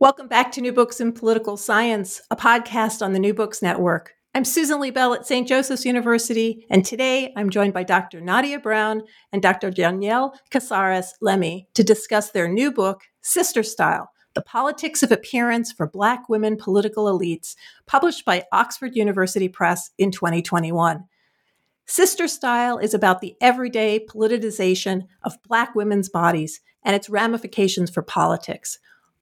Welcome back to New Books in Political Science, a podcast on the New Books Network. I'm Susan Liebell at St. Joseph's University, and today I'm joined by Dr. Nadia Brown and Dr. Danielle Casarez Lemi to discuss their new book, Sister Style The Politics of Appearance for Black Women Political Elites, published by Oxford University Press in 2021. Sister Style is about the everyday politicization of Black women's bodies and its ramifications for politics.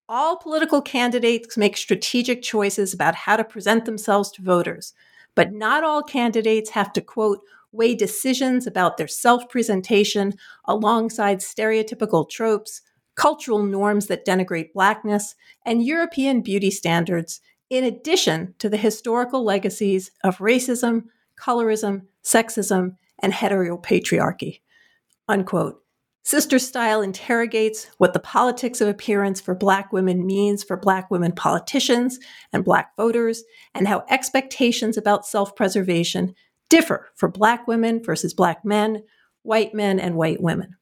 All political candidates make strategic choices about how to present themselves to voters, but not all candidates have to, quote, weigh decisions about their self presentation alongside stereotypical tropes, cultural norms that denigrate Blackness, and European beauty standards, in addition to the historical legacies of racism, colorism, sexism, and heteropatriarchy. Unquote. Sister Style interrogates what the politics of appearance for Black women means for Black women politicians and Black voters, and how expectations about self preservation differ for Black women versus Black men, white men, and white women.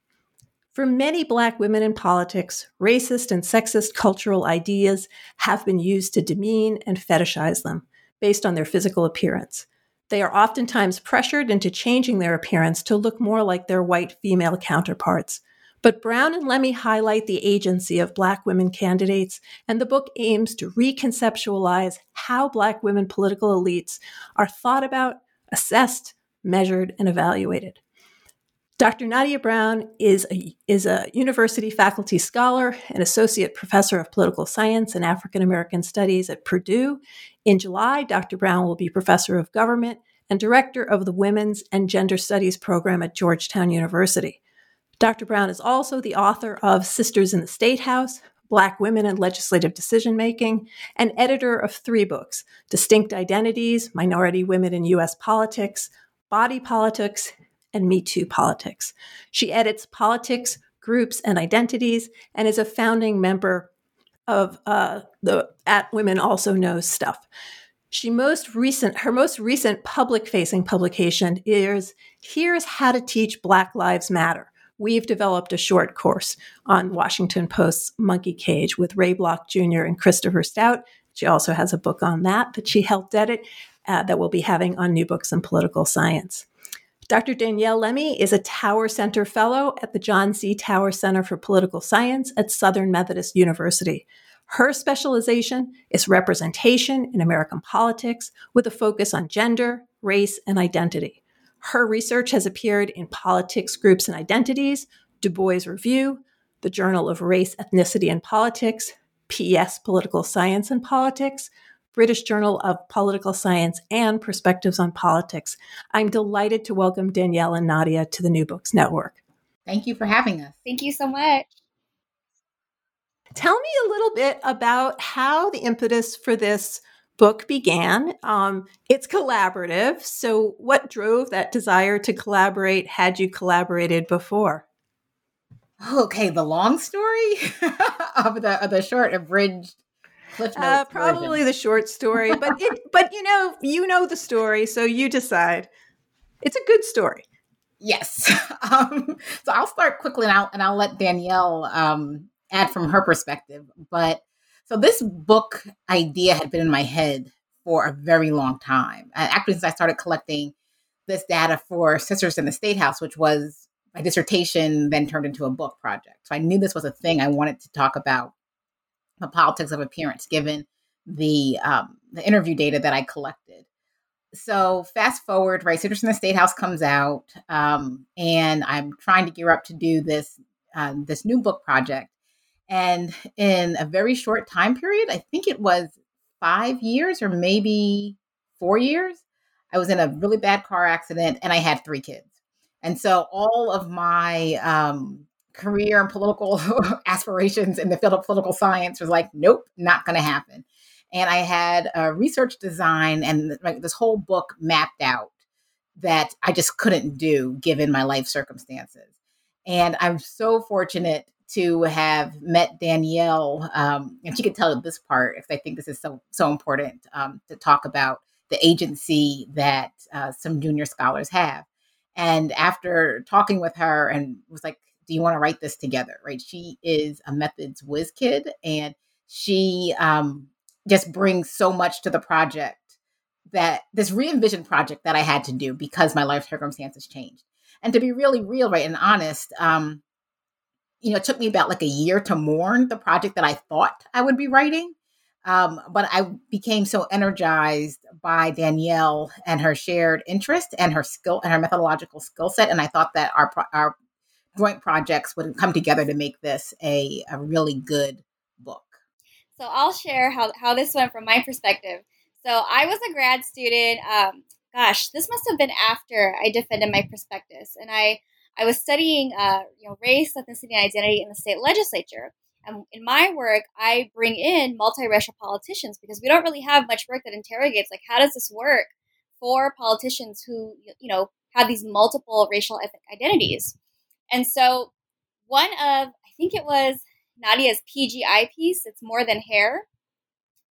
For many Black women in politics, racist and sexist cultural ideas have been used to demean and fetishize them based on their physical appearance. They are oftentimes pressured into changing their appearance to look more like their white female counterparts. But Brown and Lemi highlight the agency of Black women candidates, and the book aims to reconceptualize how Black women political elites are thought about, assessed, measured, and evaluated. Dr. Nadia Brown is a, is a university faculty scholar and associate professor of political science and African American studies at Purdue. In July, Dr. Brown will be professor of government and director of the Women's and Gender Studies program at Georgetown University. Dr. Brown is also the author of Sisters in the State House, Black Women and Legislative Decision Making, and editor of three books Distinct Identities, Minority Women in U.S. Politics, Body Politics, and Me Too politics. She edits politics, groups, and identities, and is a founding member of uh, the At Women Also Knows stuff. She most recent, her most recent public facing publication is Here's How to Teach Black Lives Matter. We've developed a short course on Washington Post's Monkey Cage with Ray Block Jr. and Christopher Stout. She also has a book on that that she helped edit uh, that we'll be having on New Books in Political Science. Dr. Danielle Lemi is a Tower Center Fellow at the John G. Tower Center for Political Science at Southern Methodist University. Her specialization is representation in American politics with a focus on gender, race, and identity. Her research has appeared in Politics, Groups, and Identities, Du Bois Review, the Journal of Race, Ethnicity, and Politics, PS Political Science and Politics, British Journal of Political Science, and Perspectives on Politics. I'm delighted to welcome Danielle and Nadia to the New Books Network. Thank you for having us. Thank you so much. Tell me a little bit about how the impetus for this book began. Um, it's collaborative. So, what drove that desire to collaborate? Had you collaborated before? Okay, the long story of the of the short abridged uh, probably version. the short story, but it, but you know, you know the story, so you decide. It's a good story. Yes. Um, so I'll start quickly, and I'll and I'll let Danielle um, add from her perspective. But so this book idea had been in my head for a very long time. Actually, since I started collecting this data for Sisters in the State House, which was my dissertation then turned into a book project. So I knew this was a thing I wanted to talk about the politics of appearance, given the um, the interview data that I collected. So fast forward, right? Sisters in the State House comes out, um, and I'm trying to gear up to do this um, this new book project. And in a very short time period, I think it was five years or maybe four years, I was in a really bad car accident and I had three kids. And so all of my um, career and political aspirations in the field of political science was like, nope, not going to happen. And I had a research design and like, this whole book mapped out that I just couldn't do given my life circumstances. And I'm so fortunate to have met Danielle, um, and she could tell this part if I think this is so so important um, to talk about the agency that uh, some junior scholars have. And after talking with her, and was like, "Do you want to write this together?" Right? She is a methods whiz kid, and she um, just brings so much to the project that this re-envision project that I had to do because my life circumstances changed. And to be really real, right, and honest, um, you know, it took me about like a year to mourn the project that I thought I would be writing. Um, but I became so energized by Danielle and her shared interest and her skill and her methodological skill set. And I thought that our, our joint projects would come together to make this a, a really good book. So I'll share how, how this went from my perspective. So I was a grad student. Um, gosh, this must have been after I defended my prospectus. And I I was studying, uh, you know, race, ethnicity, and identity in the state legislature. And in my work, I bring in multiracial politicians because we don't really have much work that interrogates like how does this work for politicians who you know have these multiple racial ethnic identities. And so, one of I think it was Nadia's PGI piece. It's more than hair.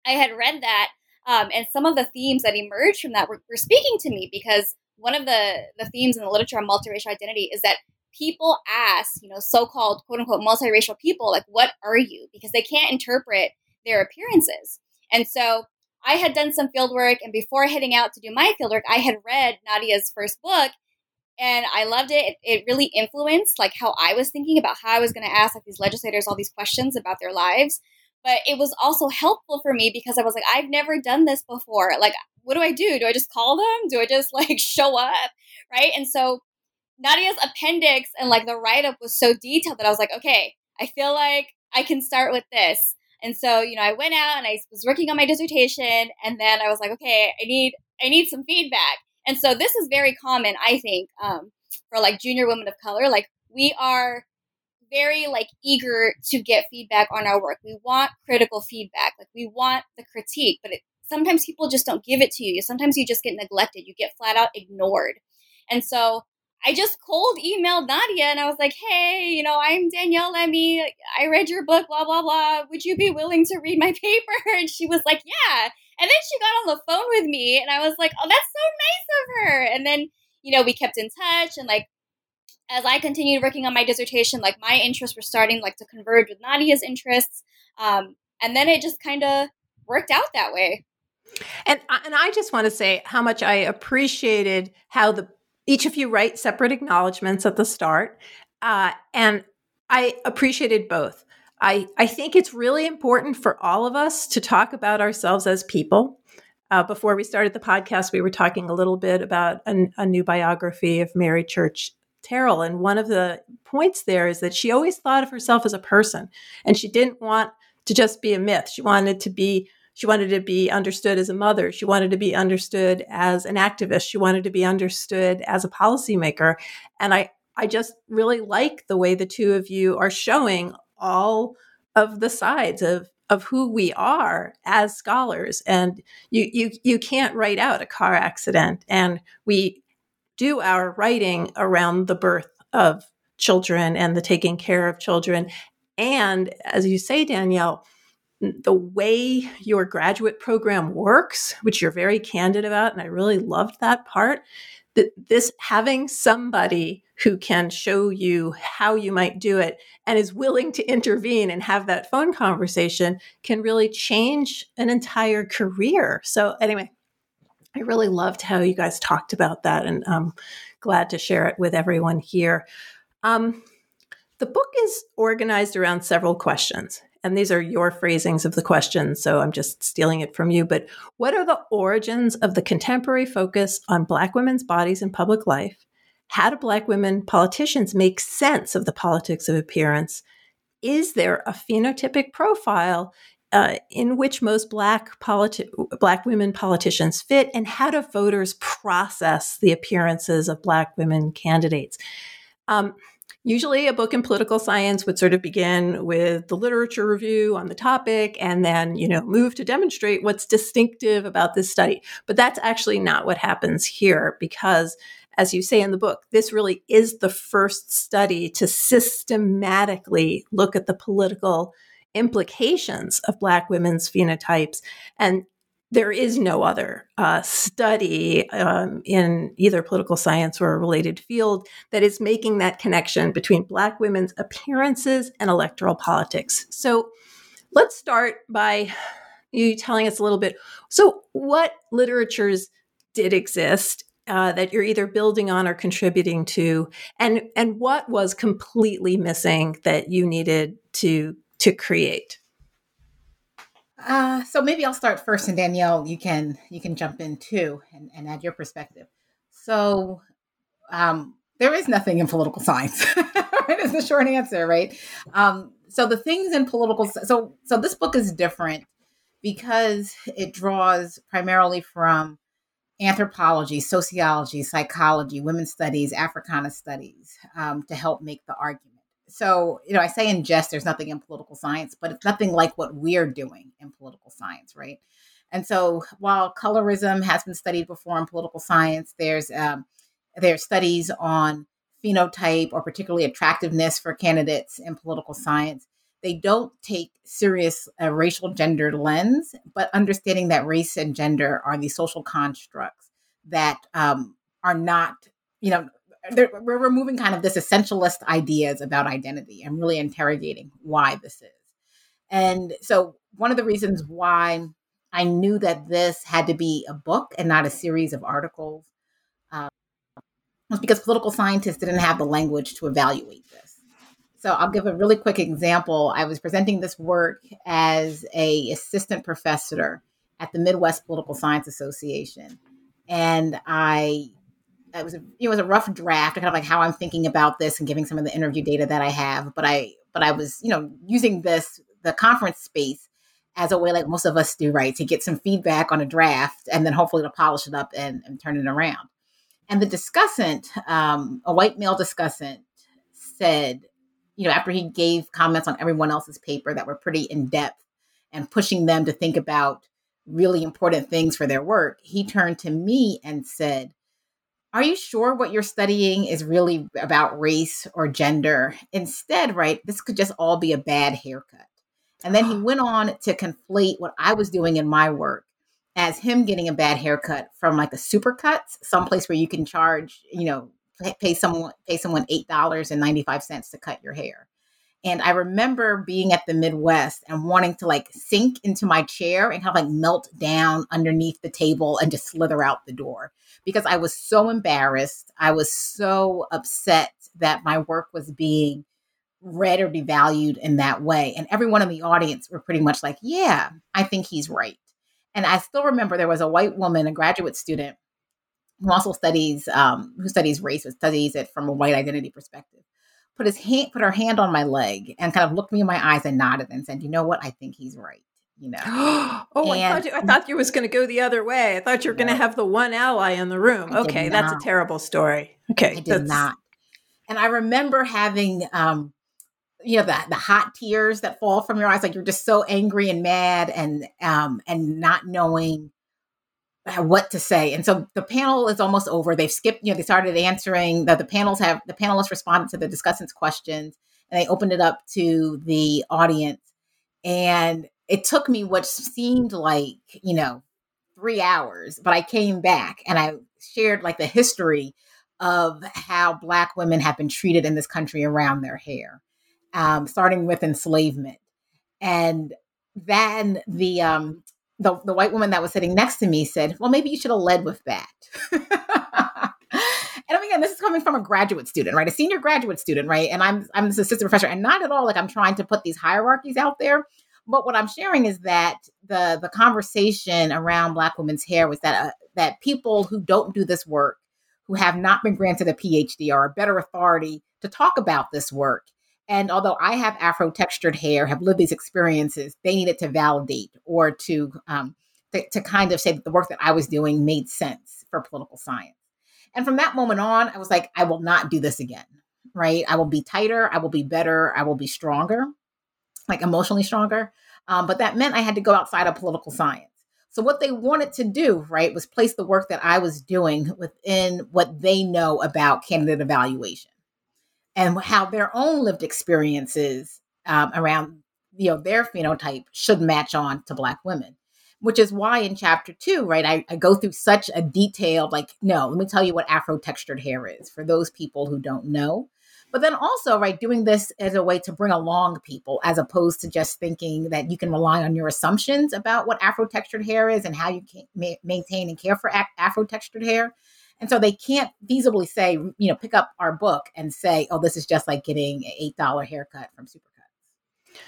I had read that, um, and some of the themes that emerged from that were, were speaking to me because one of the the themes in the literature on multiracial identity is that people ask, you know, so-called quote unquote multiracial people, like, what are you? Because they can't interpret their appearances. And so I had done some field work, and before heading out to do my field work, I had read Nadia's first book, and I loved it. it. It, really influenced like how I was thinking about how I was going to ask like these legislators all these questions about their lives. But it was also helpful for me because I was like, I've never done this before. Like, what do I do? Do I just call them? Do I just like show up? Right. And so Nadia's appendix and like the write up was so detailed that I was like, okay, I feel like I can start with this. And so, you know, I went out and I was working on my dissertation and then I was like, okay, I need I need some feedback. And so this is very common, I think, um, for like junior women of color. Like we are very like eager to get feedback on our work. We want critical feedback. Like we want the critique, but it, sometimes people just don't give it to you. Sometimes you just get neglected. You get flat out ignored. And so I just cold emailed Nadia and I was like, hey, you know, I'm Danielle Lemi. I read your book, blah, blah, blah. Would you be willing to read my paper? And she was like, yeah. And then she got on the phone with me and I was like, oh, that's so nice of her. And then, you know, we kept in touch and like, as I continued working on my dissertation, like my interests were starting like to converge with Nadia's interests. Um, and then it just kind of worked out that way. And and I just want to say how much I appreciated how the each of you write separate acknowledgments at the start, uh, and I appreciated both. I I think it's really important for all of us to talk about ourselves as people. Uh, before we started the podcast, we were talking a little bit about a, a new biography of Mary Church Terrell, and one of the points there is that she always thought of herself as a person, and she didn't want to just be a myth. She wanted to be she wanted to be understood as a mother. She wanted to be understood as an activist. She wanted to be understood as a policymaker. And I, I just really like the way the two of you are showing all of the sides of of who we are as scholars and you you you can't write out a car accident and we do our writing around the birth of children and the taking care of children and as you say Danielle the way your graduate program works, which you're very candid about, and I really loved that part. That this having somebody who can show you how you might do it and is willing to intervene and have that phone conversation can really change an entire career. So, anyway, I really loved how you guys talked about that, and I'm glad to share it with everyone here. Um, the book is organized around several questions, and these are your phrasings of the questions, so I'm just stealing it from you. But what are the origins of the contemporary focus on Black women's bodies in public life? How do Black women politicians make sense of the politics of appearance? Is there a phenotypic profile uh, in which most black politi- black women politicians fit, and how do voters process the appearances of black women candidates? Um, usually, a book in political science would sort of begin with the literature review on the topic, and then you know move to demonstrate what's distinctive about this study. But that's actually not what happens here because as you say in the book, this really is the first study to systematically look at the political implications of Black women's phenotypes. And there is no other uh, study um, in either political science or a related field that is making that connection between Black women's appearances and electoral politics. So let's start by you telling us a little bit. So, what literatures did exist uh, that you're either building on or contributing to, and and what was completely missing that you needed to to create? Uh, so maybe I'll start first, and Danielle, you can you can jump in too and, and add your perspective. So um, there is nothing in political science. right, is the short answer, right? Um, so the things in political so so this book is different because it draws primarily from anthropology, sociology, psychology, women's studies, Africana studies um, to help make the argument so you know i say in jest there's nothing in political science but it's nothing like what we're doing in political science right? And so while colorism has been studied before in political science there's um, there's studies on phenotype or particularly attractiveness for candidates in political science. They don't take serious a uh, racial gender lens but understanding that race and gender are these social constructs that um, are not you know we're removing kind of this essentialist ideas about identity and really interrogating why this is. And so, one of the reasons why I knew that this had to be a book and not a series of articles um, was because political scientists didn't have the language to evaluate this. So I'll give a really quick example. I was presenting this work as a assistant professor at the Midwest Political Science Association, and I it was a it was a rough draft, kind of like how I'm thinking about this and giving some of the interview data that I have. But I but I was you know using this the conference space as a way like most of us do, right, to get some feedback on a draft and then hopefully to polish it up and, and turn it around. And the discussant, um, a white male discussant, said, you know, after he gave comments on everyone else's paper that were pretty in depth and pushing them to think about really important things for their work, he turned to me and said, are you sure what you're studying is really about race or gender? Instead, right, this could just all be a bad haircut. And then he went on to conflate what I was doing in my work as him getting a bad haircut from like a supercuts, someplace where you can charge, you know, pay someone pay someone eight dollars and ninety five cents to cut your hair. And I remember being at the Midwest and wanting to like sink into my chair and kind of like melt down underneath the table and just slither out the door because I was so embarrassed. I was so upset that my work was being read or devalued in that way. And everyone in the audience were pretty much like, yeah, I think he's right. And I still remember there was a white woman, a graduate student, who also studies um, who studies race, but studies it from a white identity perspective. Put his hand, put her hand on my leg, and kind of looked me in my eyes and nodded and said, "You know what? I think he's right." you know. oh, and, I thought you, I thought you was going to go the other way. I thought you were going to have the one ally in the room. I okay, that's a terrible story. Okay, I did that's... not. And I remember having, um, you know, the the hot tears that fall from your eyes, like you're just so angry and mad, and um, and not knowing what to say. And so the panel is almost over. They've skipped, you know, they started answering the, the panels have the panelists responded to the discussants' questions and they opened it up to the audience. And it took me what seemed like, you know, three hours, but I came back and I shared like the history of how Black women have been treated in this country around their hair, um, starting with enslavement. And then the, um, the, the white woman that was sitting next to me said, Well, maybe you should have led with that. and again, this is coming from a graduate student, right? A senior graduate student, right? And I'm I'm this assistant professor, and not at all like I'm trying to put these hierarchies out there. But what I'm sharing is that the the conversation around Black women's hair was that uh, that people who don't do this work, who have not been granted a PhD, are a better authority to talk about this work. And although I have Afro textured hair, have lived these experiences, they needed to validate or to um, to, to kind of say that the work that I was doing made sense for political science. And from that moment on, I was like, I will not do this again. Right? I will be tighter. I will be better. I will be stronger, like emotionally stronger. Um, but that meant I had to go outside of political science. So what they wanted to do, right, was place the work that I was doing within what they know about candidate evaluation and how their own lived experiences um, around you know their phenotype should match on to Black women which is why in chapter two, right, I, I, go through such a detailed, like, no, let me tell you what Afro textured hair is for those people who don't know. But then also, right, doing this as a way to bring along people as opposed to just thinking that you can rely on your assumptions about what Afro textured hair is and how you can ma- maintain and care for Afro textured hair. And so they can't feasibly say, you know, pick up our book and say, oh, this is just like getting an $8 haircut from Supercuts.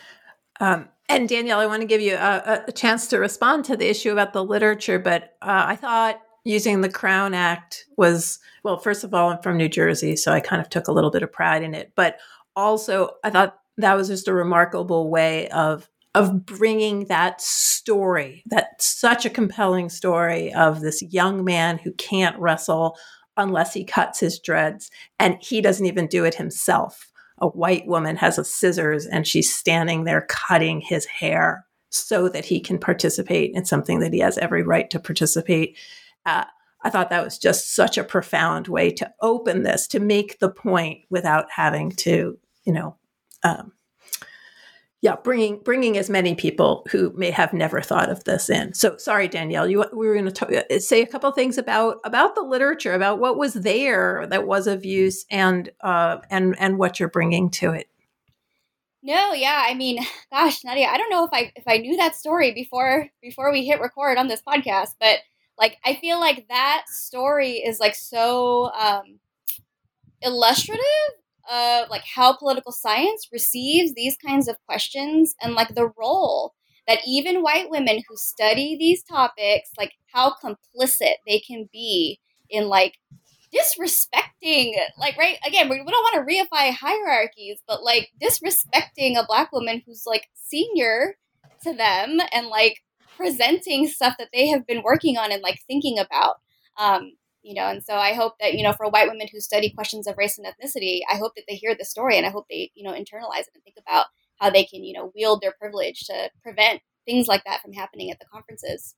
Um, and Danielle, I want to give you a, a, chance to respond to the issue about the literature, but uh, I thought using the Crown Act was, well, first of all, I'm from New Jersey, so I kind of took a little bit of pride in it, but also I thought that was just a remarkable way of of bringing that story, that such a compelling story of this young man who can't wrestle unless he cuts his dreads, and he doesn't even do it himself a white woman has a scissors and she's standing there cutting his hair so that he can participate in something that he has every right to participate. I thought that was just such a profound way to open this, to make the point without having to, you know, um, yeah, bringing bringing as many people who may have never thought of this in. So sorry, Danielle, you we were going to uh, say a couple things about about the literature, about what was there that was of use, and uh, and and what you're bringing to it. No, yeah, I mean, gosh, Nadia, I don't know if I if I knew that story before before we hit record on this podcast, but like I feel like that story is like so um, illustrative of like how political science receives these kinds of questions and like the role that even white women who study these topics like how complicit they can be in like disrespecting like right again we, we don't want to reify hierarchies but like disrespecting a black woman who's like senior to them and like presenting stuff that they have been working on and like thinking about. Um you know and so i hope that you know for white women who study questions of race and ethnicity i hope that they hear the story and i hope they you know internalize it and think about how they can you know wield their privilege to prevent things like that from happening at the conferences.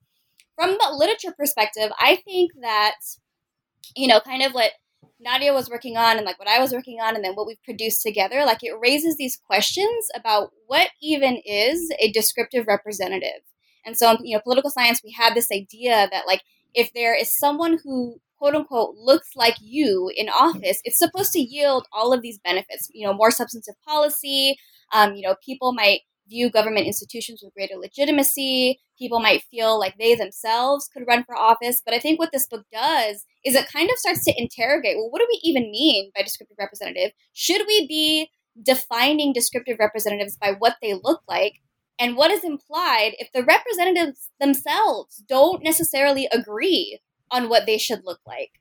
From the literature perspective i think that you know kind of what nadia was working on and like what i was working on and then what we've produced together like it raises these questions about what even is a descriptive representative. And so you know political science we have this idea that like if there is someone who quote unquote looks like you in office, it's supposed to yield all of these benefits. You know, more substantive policy. Um, you know, people might view government institutions with greater legitimacy. People might feel like they themselves could run for office. But I think what this book does is it kind of starts to interrogate well, what do we even mean by descriptive representative? Should we be defining descriptive representatives by what they look like? And what is implied if the representatives themselves don't necessarily agree on what they should look like.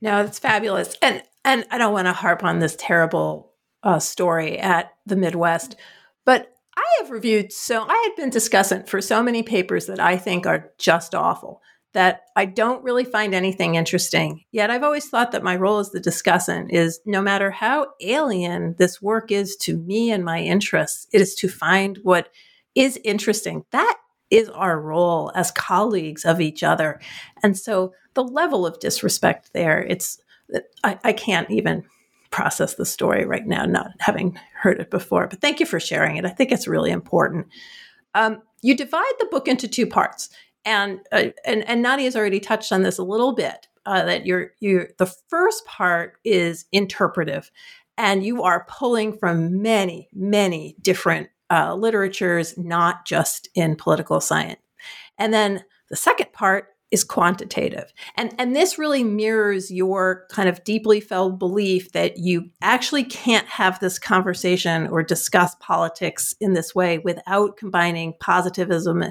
No, that's fabulous. And and I don't want to harp on this terrible uh, story at the Midwest, but I have reviewed so I had been discussant for so many papers that I think are just awful that I don't really find anything interesting. Yet I've always thought that my role as the discussant is no matter how alien this work is to me and my interests, it is to find what is interesting. That is our role as colleagues of each other. And so the level of disrespect there, it's, I, I can't even process the story right now, not having heard it before. But thank you for sharing it. I think it's really important. Um, you divide the book into two parts, and uh, and and Nadia's already touched on this a little bit. Uh, that you're you're the first part is interpretive, and you are pulling from many many different uh, literatures, not just in political science. And then the second part is quantitative. And, and this really mirrors your kind of deeply felt belief that you actually can't have this conversation or discuss politics in this way without combining positivism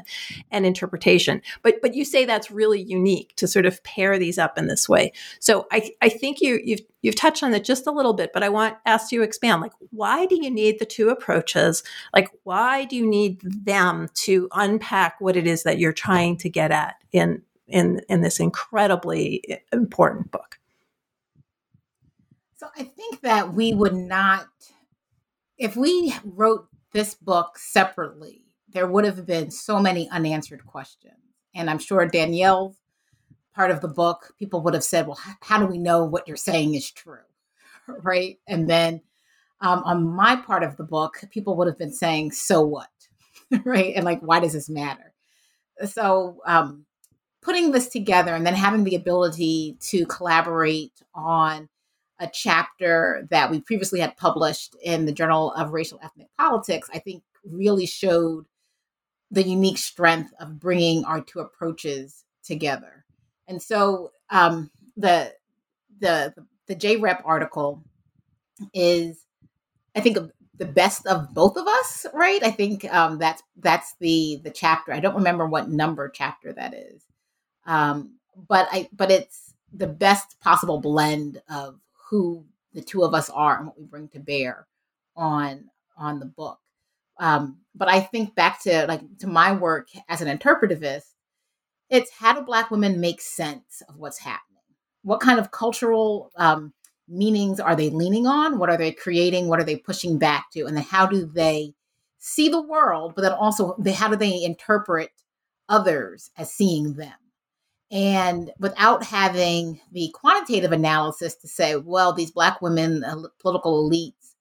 and interpretation. But, but you say that's really unique to sort of pair these up in this way. So I, I think you, you've, you've touched on it just a little bit, but I want ask you to expand. Like, why do you need the two approaches? Like, why do you need them to unpack what it is that you're trying to get at in in in this incredibly important book. So I think that we would not if we wrote this book separately, there would have been so many unanswered questions. And I'm sure Danielle's part of the book, people would have said, well, how do we know what you're saying is true? Right. And then um, on my part of the book, people would have been saying, so what? right. And like, why does this matter? So um, putting this together and then having the ability to collaborate on a chapter that we previously had published in the Journal of Racial Ethnic Politics, I think really showed the unique strength of bringing our two approaches together. And so um, the the the JREP article is, I think, the best of both of us, right? I think um, that's that's the the chapter. I don't remember what number chapter that is, um, but I but it's the best possible blend of who the two of us are and what we bring to bear on on the book. Um, but I think back to like to my work as an interpretivist, it's how do Black women make sense of what's happening? What kind of cultural um, meanings are they leaning on? What are they creating? What are they pushing back to? And then how do they see the world? But then also, they, how do they interpret others as seeing them? And without having the quantitative analysis to say, well, these Black women, political elites,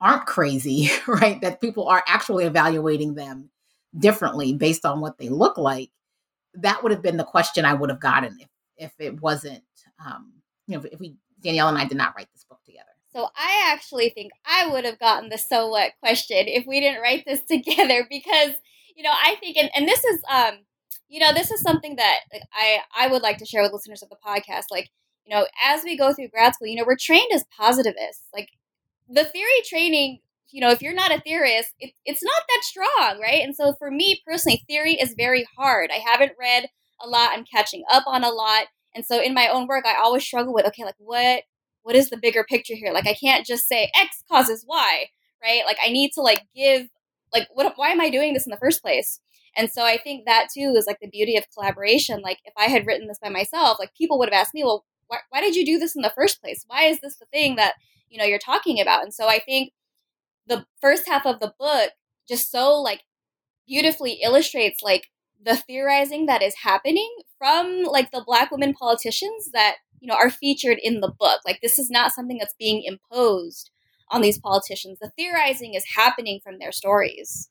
aren't crazy, right? That people are actually evaluating them differently based on what they look like. That would have been the question I would have gotten if, if it wasn't, um, you know, if we, Danielle and I did not write this book together. So I actually think I would have gotten the so what question if we didn't write this together because, you know, I think, and, and this is, um, you know, this is something that I I would like to share with listeners of the podcast. Like, you know, as we go through grad school, you know, we're trained as positivists. Like, the theory training, you know, if you're not a theorist, it, it's not that strong, right? And so, for me personally, theory is very hard. I haven't read a lot. I'm catching up on a lot, and so in my own work, I always struggle with okay, like what what is the bigger picture here? Like, I can't just say X causes Y, right? Like, I need to like give like what why am I doing this in the first place? And so I think that too is like the beauty of collaboration. Like if I had written this by myself, like people would have asked me, well, why, why did you do this in the first place? Why is this the thing that, you know, you're talking about? And so I think the first half of the book just so like beautifully illustrates like the theorizing that is happening from like the black women politicians that you know are featured in the book like this is not something that's being imposed on these politicians the theorizing is happening from their stories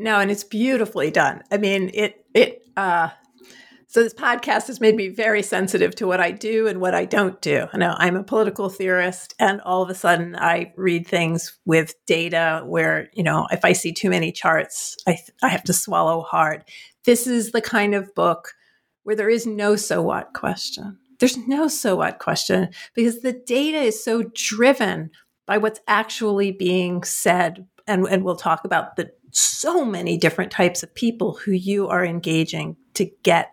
No, and it's beautifully done. I mean, it it uh so this podcast has made me very sensitive to what I do and what I don't do. I know I'm a political theorist and all of a sudden I read things with data where, you know, if I see too many charts, I I have to swallow hard. This is the kind of book where there is no so what question. There's no so what question because the data is so driven by what's actually being said and, and we'll talk about the so many different types of people who you are engaging to get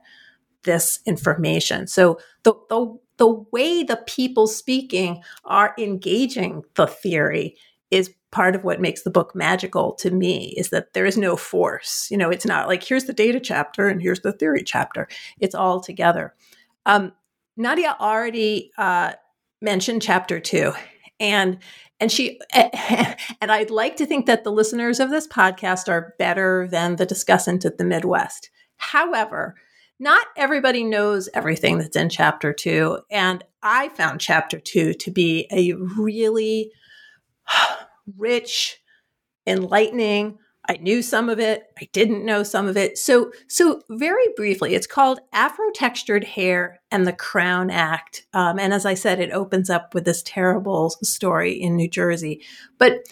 this information. So the, the, the way the people speaking are engaging the theory is part of what makes the book magical to me is that there is no force. You know, it's not like here's the data chapter and here's the theory chapter. It's all together. Um, Nadia already uh, mentioned chapter two, and and she and i'd like to think that the listeners of this podcast are better than the discussant at the midwest however not everybody knows everything that's in chapter two. And I found chapter two to be a really rich, enlightening, I knew some of it. I didn't know some of it. So, so very briefly, it's called Afro Textured Hair and the Crown Act. Um, and as I said, it opens up with this terrible story in New Jersey. But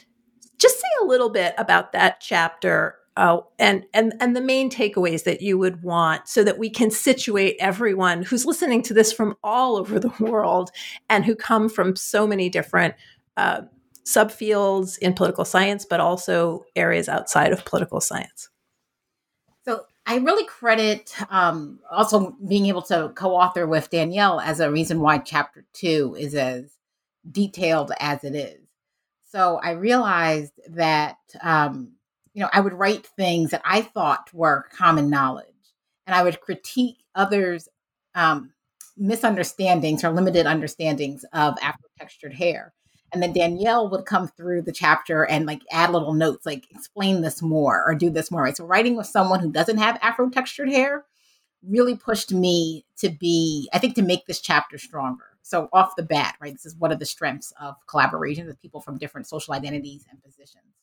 just say a little bit about that chapter uh, and and and the main takeaways that you would want so that we can situate everyone who's listening to this from all over the world and who come from so many different uh, subfields in political science, but also areas outside of political science. So I really credit um, also being able to co-author with Danielle as a reason why chapter two is as detailed as it is. So I realized that um, you know I would write things that I thought were common knowledge, and I would critique others' um, misunderstandings or limited understandings of Afro textured hair and then Danielle would come through the chapter and like add little notes, like explain this more or do this more. Right. So writing with someone who doesn't have Afro textured hair really pushed me to be, I think, to make this chapter stronger. So off the bat, right, this is one of the strengths of collaboration with people from different social identities and positions.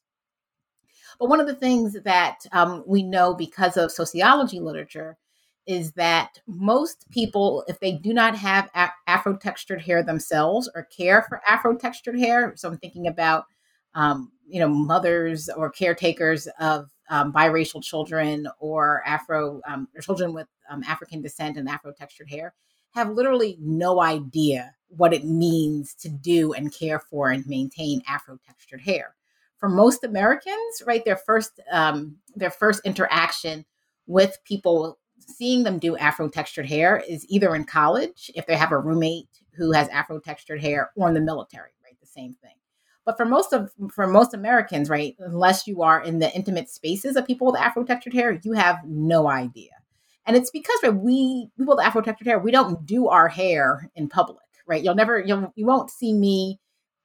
But one of the things that um, we know because of sociology literature is that most people, if they do not have Afro textured hair themselves or care for Afro textured hair, so I'm thinking about, um, you know, mothers or caretakers of um, biracial children or Afro um, or children with um, African descent and Afro textured hair, have literally no idea what it means to do and care for and maintain Afro textured hair. For most Americans, right, their first um, their first interaction with people seeing them do afro textured hair is either in college if they have a roommate who has afro textured hair or in the military right the same thing. But for most of for most americans right unless you are in the intimate spaces of people with afro textured hair you have no idea. And it's because right, we people with afro textured hair we don't do our hair in public right? You'll never you'll you won't see me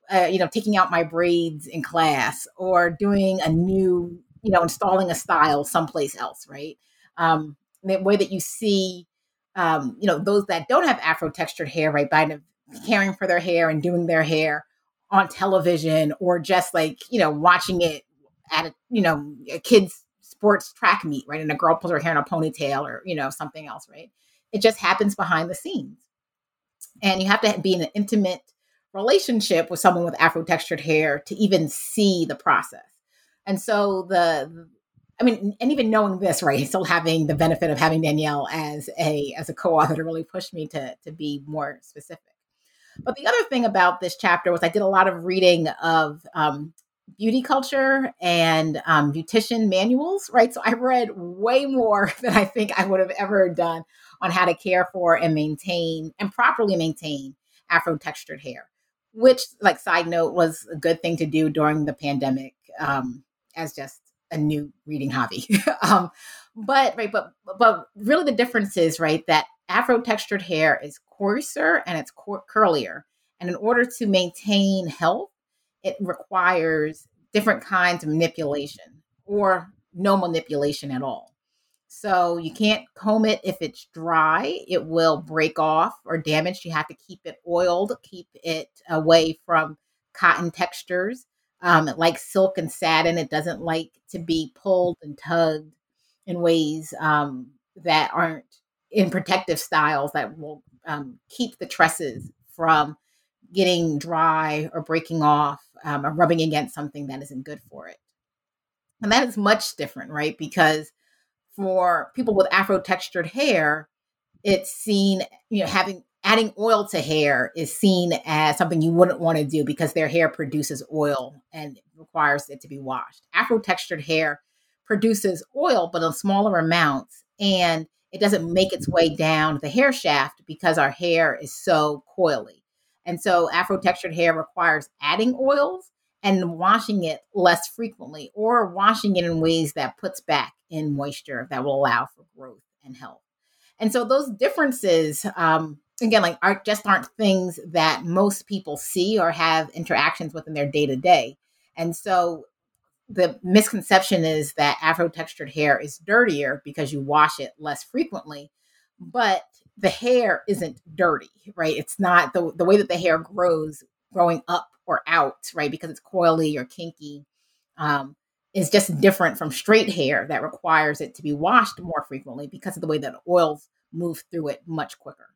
uh, you know taking out my braids in class or doing a new you know installing a style someplace else right? Um, the way that you see, um, you know, those that don't have Afro textured hair, right, by caring for their hair and doing their hair on television or just like, you know, watching it at a, you know, a kid's sports track meet, right? And a girl pulls her hair in a ponytail or, you know, something else, right? It just happens behind the scenes. And you have to be in an intimate relationship with someone with Afro textured hair to even see the process. And so the I mean, and even knowing this, right, still having the benefit of having Danielle as a as a co-author really push me to to be more specific. But the other thing about this chapter was I did a lot of reading of um, beauty culture and um, beautician manuals, right? So I read way more than I think I would have ever done on how to care for and maintain and properly maintain Afro textured hair, which, like, side note, was a good thing to do during the pandemic um, as just a new reading hobby. um, but right, but but really the difference is right that Afro textured hair is coarser and it's cur- curlier, and in order to maintain health, it requires different kinds of manipulation or no manipulation at all. So you can't comb it if it's dry; it will break off or damage. You have to keep it oiled, keep it away from cotton textures. Um, it likes silk and satin. It doesn't like to be pulled and tugged in ways um, that aren't in protective styles that will um, keep the tresses from getting dry or breaking off um, or rubbing against something that isn't good for it. And that is much different, right? Because for people with afro textured hair, it's seen, you know, having adding oil to hair is seen as something you wouldn't want to do because their hair produces oil and requires it to be washed. Afro textured hair produces oil, but in smaller amounts, and it doesn't make its way down the hair shaft because our hair is so coily. And so, Afro textured hair requires adding oils and washing it less frequently, or washing it in ways that puts back in moisture that will allow for growth and health. And so, those differences um, again like art just aren't things that most people see or have interactions with in their day to day and so the misconception is that afro textured hair is dirtier because you wash it less frequently but the hair isn't dirty, right? It's not the the way that the hair grows growing up or out, right? Because it's coily or kinky. Um, is just different from straight hair that requires it to be washed more frequently because of the way that oils move through it much quicker.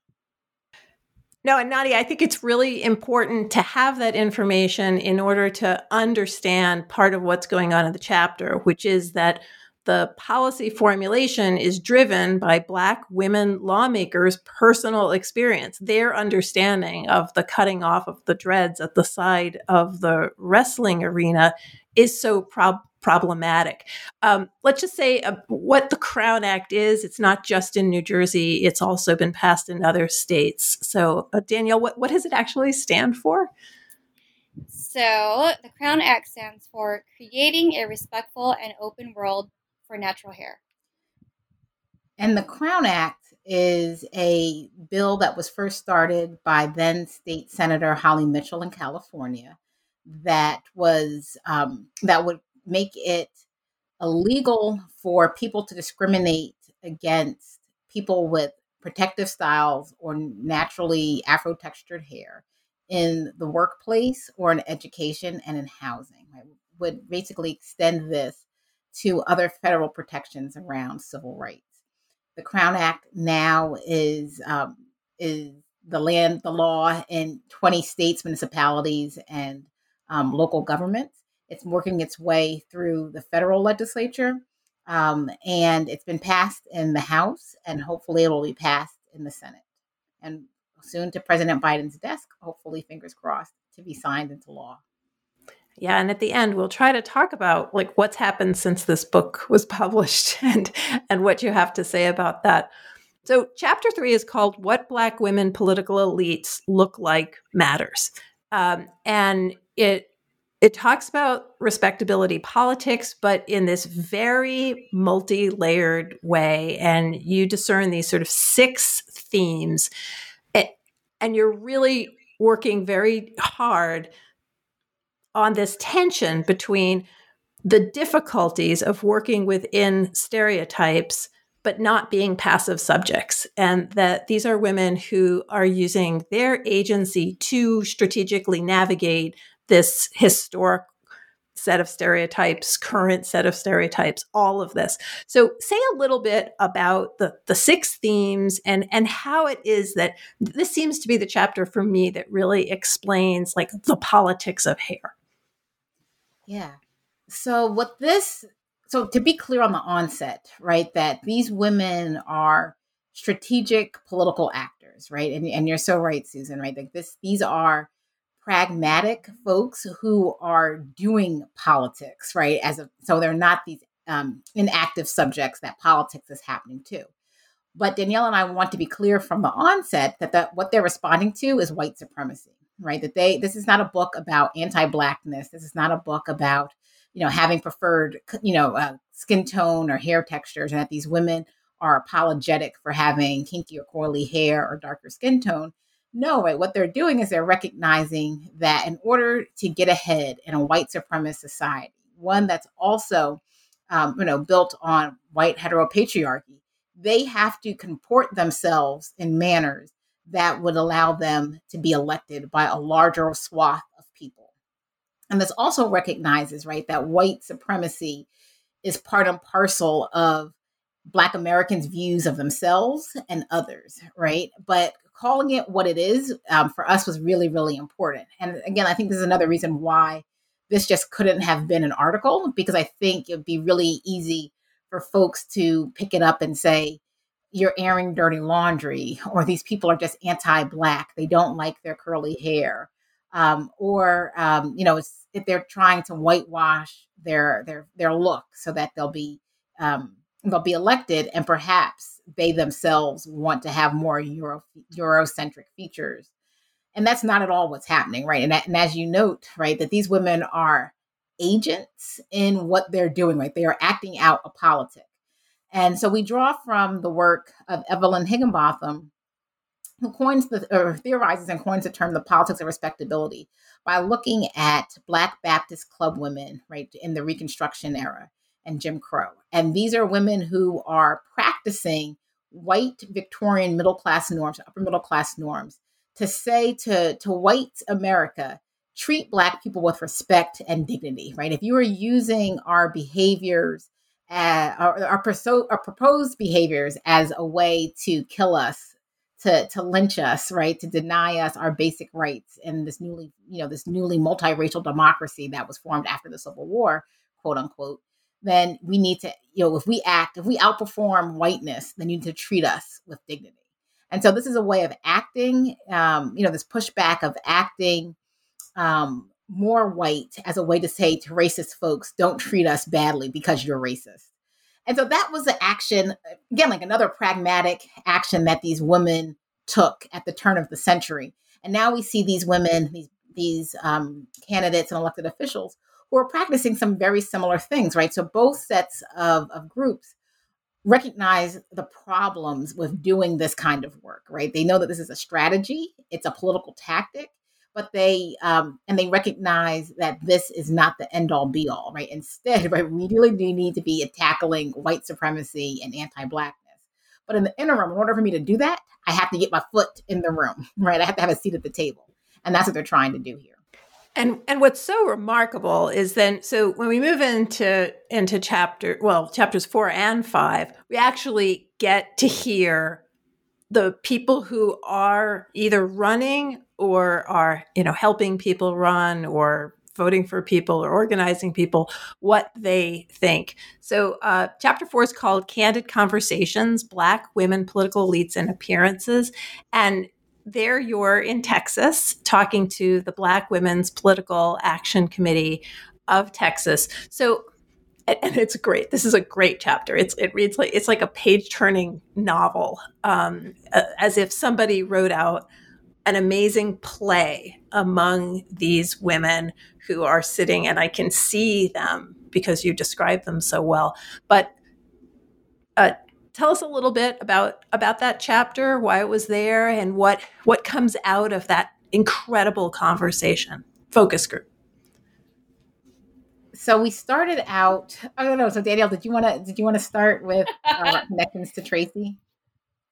No, and Nadia, I think it's really important to have that information in order to understand part of what's going on in the chapter, which is that the policy formulation is driven by Black women lawmakers' personal experience, their understanding of the cutting off of the dreads at the side of the wrestling arena is so prob- problematic. Um, let's just say uh, what the Crown Act is. It's not just in New Jersey; it's also been passed in other states. So, uh, Danielle, what what does it actually stand for? So, the Crown Act stands for Creating a Respectful and Open World for Natural Hair. And the Crown Act is a bill that was first started by then State Senator Holly Mitchell in California that was um, that would make it illegal for people to discriminate against people with protective styles or naturally afro textured hair in the workplace or in education and in housing right? would basically extend this to other federal protections around civil rights the crown act now is um, is the land the law in 20 states municipalities and um, local governments it's working its way through the federal legislature, um, and it's been passed in the House, and hopefully it will be passed in the Senate, and soon to President Biden's desk. Hopefully, fingers crossed, to be signed into law. Yeah, and at the end we'll try to talk about like what's happened since this book was published and and what you have to say about that. So, chapter 3 is called What Black Women Political Elites Look Like Matters. Um, and it it talks about respectability politics, but in this very multi layered way. And you discern these sort of six themes. And you're really working very hard on this tension between the difficulties of working within stereotypes but not being passive subjects. And that these are women who are using their agency to strategically navigate this historic set of stereotypes, current set of stereotypes, all of this. So say a little bit about the the six themes and and how it is that this seems to be the chapter for me that really explains like the politics of hair. Yeah. So what this so to be clear on the onset, right, that these women are strategic political actors, right? And and you're so right, Susan, right? Like this these are pragmatic folks who are doing politics, right? As a, so they're not these um, inactive subjects that politics is happening to. But Danielle and I want to be clear from the onset that the, what they're responding to is white supremacy, right? That they this is not a book about anti-blackness. This is not a book about you know having preferred you know uh, skin tone or hair textures, and that these women are apologetic for having kinky or coily hair or darker skin tone. No, right. What they're doing is they're recognizing that in order to get ahead in a white supremacist society, one that's also, um, you know, built on white heteropatriarchy, they have to comport themselves in manners that would allow them to be elected by a larger swath of people. And this also recognizes, right, that white supremacy is part and parcel of Black Americans' views of themselves and others, right? But calling it what it is um, for us was really, really important. And again, I think this is another reason why this just couldn't have been an article because I think it'd be really easy for folks to pick it up and say, you're airing dirty laundry, or these people are just anti Black. They don't like their curly hair. Um, or, um, you know, if they're trying to whitewash their, their, their look so that they'll be, um, they'll be elected and perhaps they themselves want to have more Euro, Eurocentric features. And that's not at all what's happening, right? And, and as you note, right, that these women are agents in what they're doing, right? They are acting out a politic. And so we draw from the work of Evelyn Higginbotham, who coins the or theorizes and coins the term the politics of respectability by looking at Black Baptist club women, right, in the Reconstruction era and Jim Crow. And these are women who are practicing white Victorian middle class norms, upper middle class norms, to say to, to white America, treat Black people with respect and dignity, right? If you are using our behaviors, uh, our, our, perso- our proposed behaviors as a way to kill us, to, to lynch us, right? To deny us our basic rights in this newly, you know, this newly multiracial democracy that was formed after the Civil War, quote unquote, then we need to, you know, if we act, if we outperform whiteness, then you need to treat us with dignity. And so this is a way of acting, um, you know, this pushback of acting um, more white as a way to say to racist folks, don't treat us badly because you're racist. And so that was the action, again, like another pragmatic action that these women took at the turn of the century. And now we see these women, these these um, candidates and elected officials who are practicing some very similar things, right? So both sets of, of groups recognize the problems with doing this kind of work, right? They know that this is a strategy, it's a political tactic, but they um, and they recognize that this is not the end all be all, right? Instead, right, we really do need to be tackling white supremacy and anti-blackness. But in the interim, in order for me to do that, I have to get my foot in the room, right? I have to have a seat at the table, and that's what they're trying to do here. And and what's so remarkable is then so when we move into into chapter well chapters 4 and 5 we actually get to hear the people who are either running or are you know helping people run or voting for people or organizing people what they think. So, uh, chapter four is called Candid Conversations Black Women, Political Elites, and Appearances. And there you're in Texas talking to the Black Women's Political Action Committee of Texas. So, and it's great. This is a great chapter. It's it reads like it's like a page turning novel, um, as if somebody wrote out an amazing play among these women who are sitting, and I can see them because you describe them so well. But uh, tell us a little bit about about that chapter, why it was there, and what what comes out of that incredible conversation focus group. So we started out. I don't know. So Danielle, did you want to did you want to start with uh, connections to Tracy?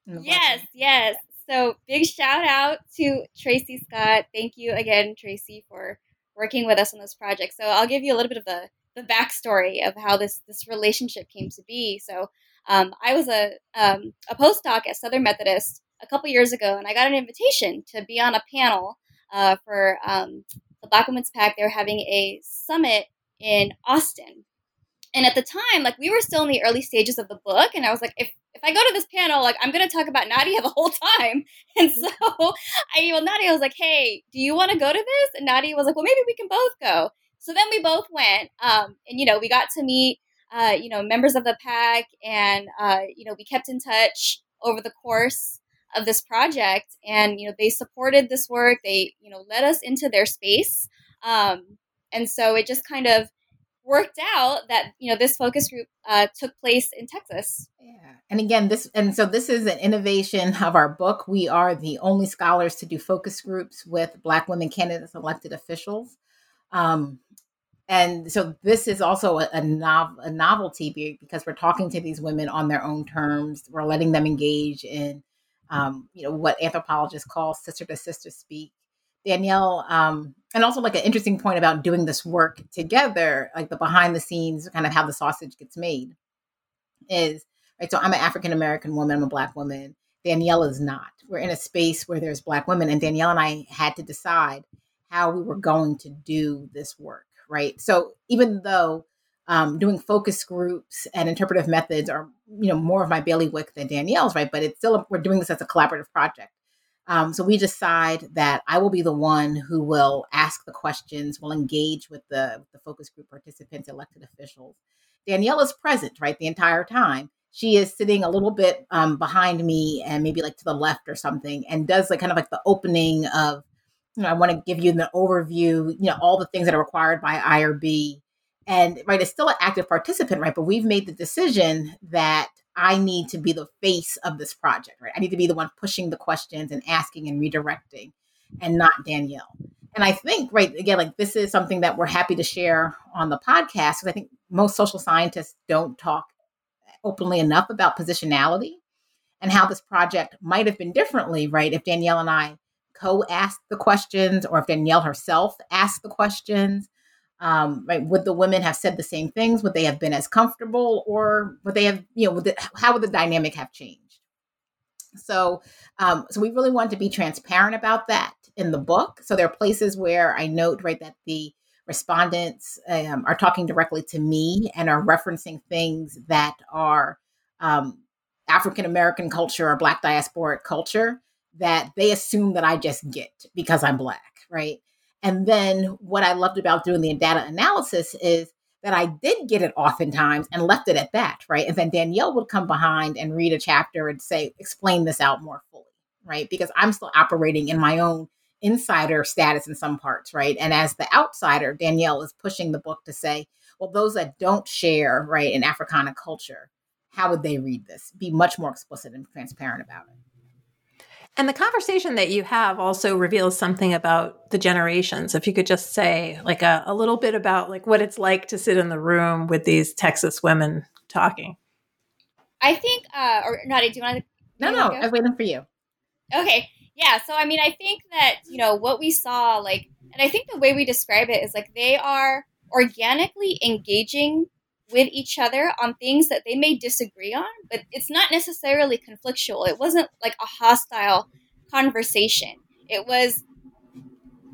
Yes, yes. So big shout out to Tracy Scott. Thank you again, Tracy, for working with us on this project. So I'll give you a little bit of the the backstory of how this this relationship came to be. So um, I was a um, a postdoc at Southern Methodist a couple years ago, and I got an invitation to be on a panel uh, for um, the Black Women's PAC. They were having a summit in Austin, and at the time, like we were still in the early stages of the book, and I was like, if if I go to this panel, like I'm gonna talk about Nadia the whole time. And so I emailed Nadia. I was like, hey, do you want to go to this? And Nadia was like, well, maybe we can both go. So then we both went, um, and you know, we got to meet uh, you know, members of the PAC, and uh, you know, we kept in touch over the course of this project, and you know, they supported this work. They, you know, led us into their space, um, and so it just kind of worked out that you know this focus group uh, took place in Texas. Yeah, and again, this and so this is an innovation of our book. We are the only scholars to do focus groups with Black women candidates, elected officials. Um, and so this is also a, a, nov- a novelty because we're talking to these women on their own terms. We're letting them engage in, um, you know, what anthropologists call sister to sister speak. Danielle, um, and also like an interesting point about doing this work together, like the behind the scenes, kind of how the sausage gets made, is right. So I'm an African American woman. I'm a Black woman. Danielle is not. We're in a space where there's Black women, and Danielle and I had to decide how we were going to do this work right? So even though um, doing focus groups and interpretive methods are, you know, more of my bailiwick than Danielle's, right? But it's still we're doing this as a collaborative project. Um, so we decide that I will be the one who will ask the questions, will engage with the, the focus group participants, elected officials. Danielle is present, right, the entire time. She is sitting a little bit um, behind me and maybe like to the left or something, and does like kind of like the opening of you know, I want to give you the overview, you know, all the things that are required by IRB. And right, it's still an active participant, right? But we've made the decision that I need to be the face of this project, right? I need to be the one pushing the questions and asking and redirecting and not Danielle. And I think, right, again, like this is something that we're happy to share on the podcast because I think most social scientists don't talk openly enough about positionality and how this project might have been differently, right? If Danielle and I co asked the questions or if Danielle herself asked the questions. Um, right? Would the women have said the same things? Would they have been as comfortable, or would they have, you know, would the, how would the dynamic have changed? So, um, so we really want to be transparent about that in the book. So there are places where I note, right, that the respondents um, are talking directly to me and are referencing things that are um, African American culture or Black diasporic culture that they assume that I just get because I'm Black, right? And then what I loved about doing the data analysis is that I did get it oftentimes and left it at that, right? And then Danielle would come behind and read a chapter and say, explain this out more fully, right? Because I'm still operating in my own insider status in some parts, right? And as the outsider, Danielle is pushing the book to say, well, those that don't share, right, in Africana culture, how would they read this? Be much more explicit and transparent about it. And the conversation that you have also reveals something about the generations. If you could just say like a, a little bit about like what it's like to sit in the room with these Texas women talking. I think, uh, or Nadia, do you want to? No, no, I was waiting for you. Okay. Yeah. So, I mean, I think that, you know, what we saw, like, and I think the way we describe it is like they are organically engaging with each other on things that they may disagree on, but it's not necessarily conflictual. It wasn't like a hostile conversation. It was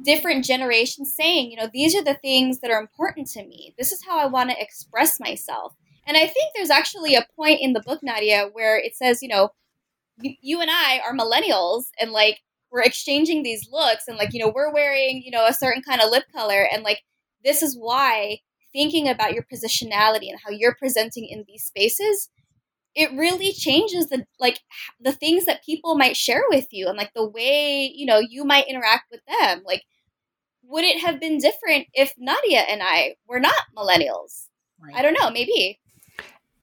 different generations saying, you know, these are the things that are important to me. This is how I want to express myself. And I think there's actually a point in the book, Nadia, where it says, you know, you and I are millennials and like we're exchanging these looks and like, you know, we're wearing, you know, a certain kind of lip color and like this is why thinking about your positionality and how you're presenting in these spaces it really changes the like the things that people might share with you and like the way you know you might interact with them. Like would it have been different if nadia and i were not millennials? Right. i don't know maybe.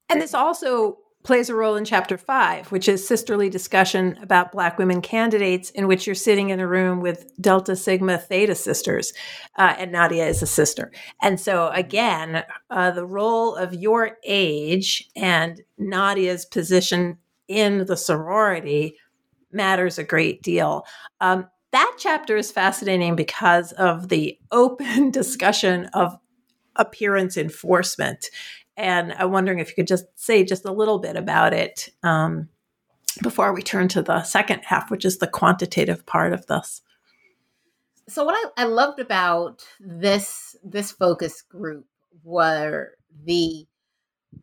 And this also plays a role in chapter five, which is sisterly discussion about Black women candidates, in which you're sitting in a room with Delta Sigma Theta sisters, uh, and Nadia is a sister. And so, again, uh, the role of your age and Nadia's position in the sorority matters a great deal. Um, that chapter is fascinating because of the open discussion of appearance enforcement and I'm wondering if you could just say just a little bit about it um, before we turn to the second half, which is the quantitative part of this. So what I, I loved about this this focus group were the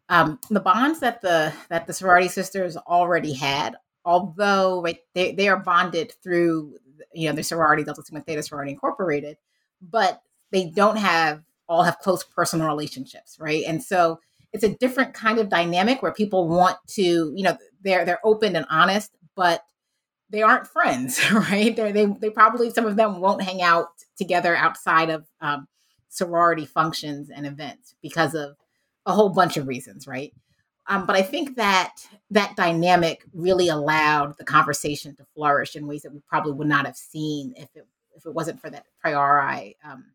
um, the bonds that the that the sorority sisters already had, although right, they, they are bonded through you know the sorority Delta Sigma Theta Sorority Incorporated, but they don't have all have close personal relationships, right? And so it's a different kind of dynamic where people want to, you know, they're they're open and honest, but they aren't friends, right? They're, they they probably some of them won't hang out together outside of um, sorority functions and events because of a whole bunch of reasons, right? Um, but I think that that dynamic really allowed the conversation to flourish in ways that we probably would not have seen if it if it wasn't for that priori um,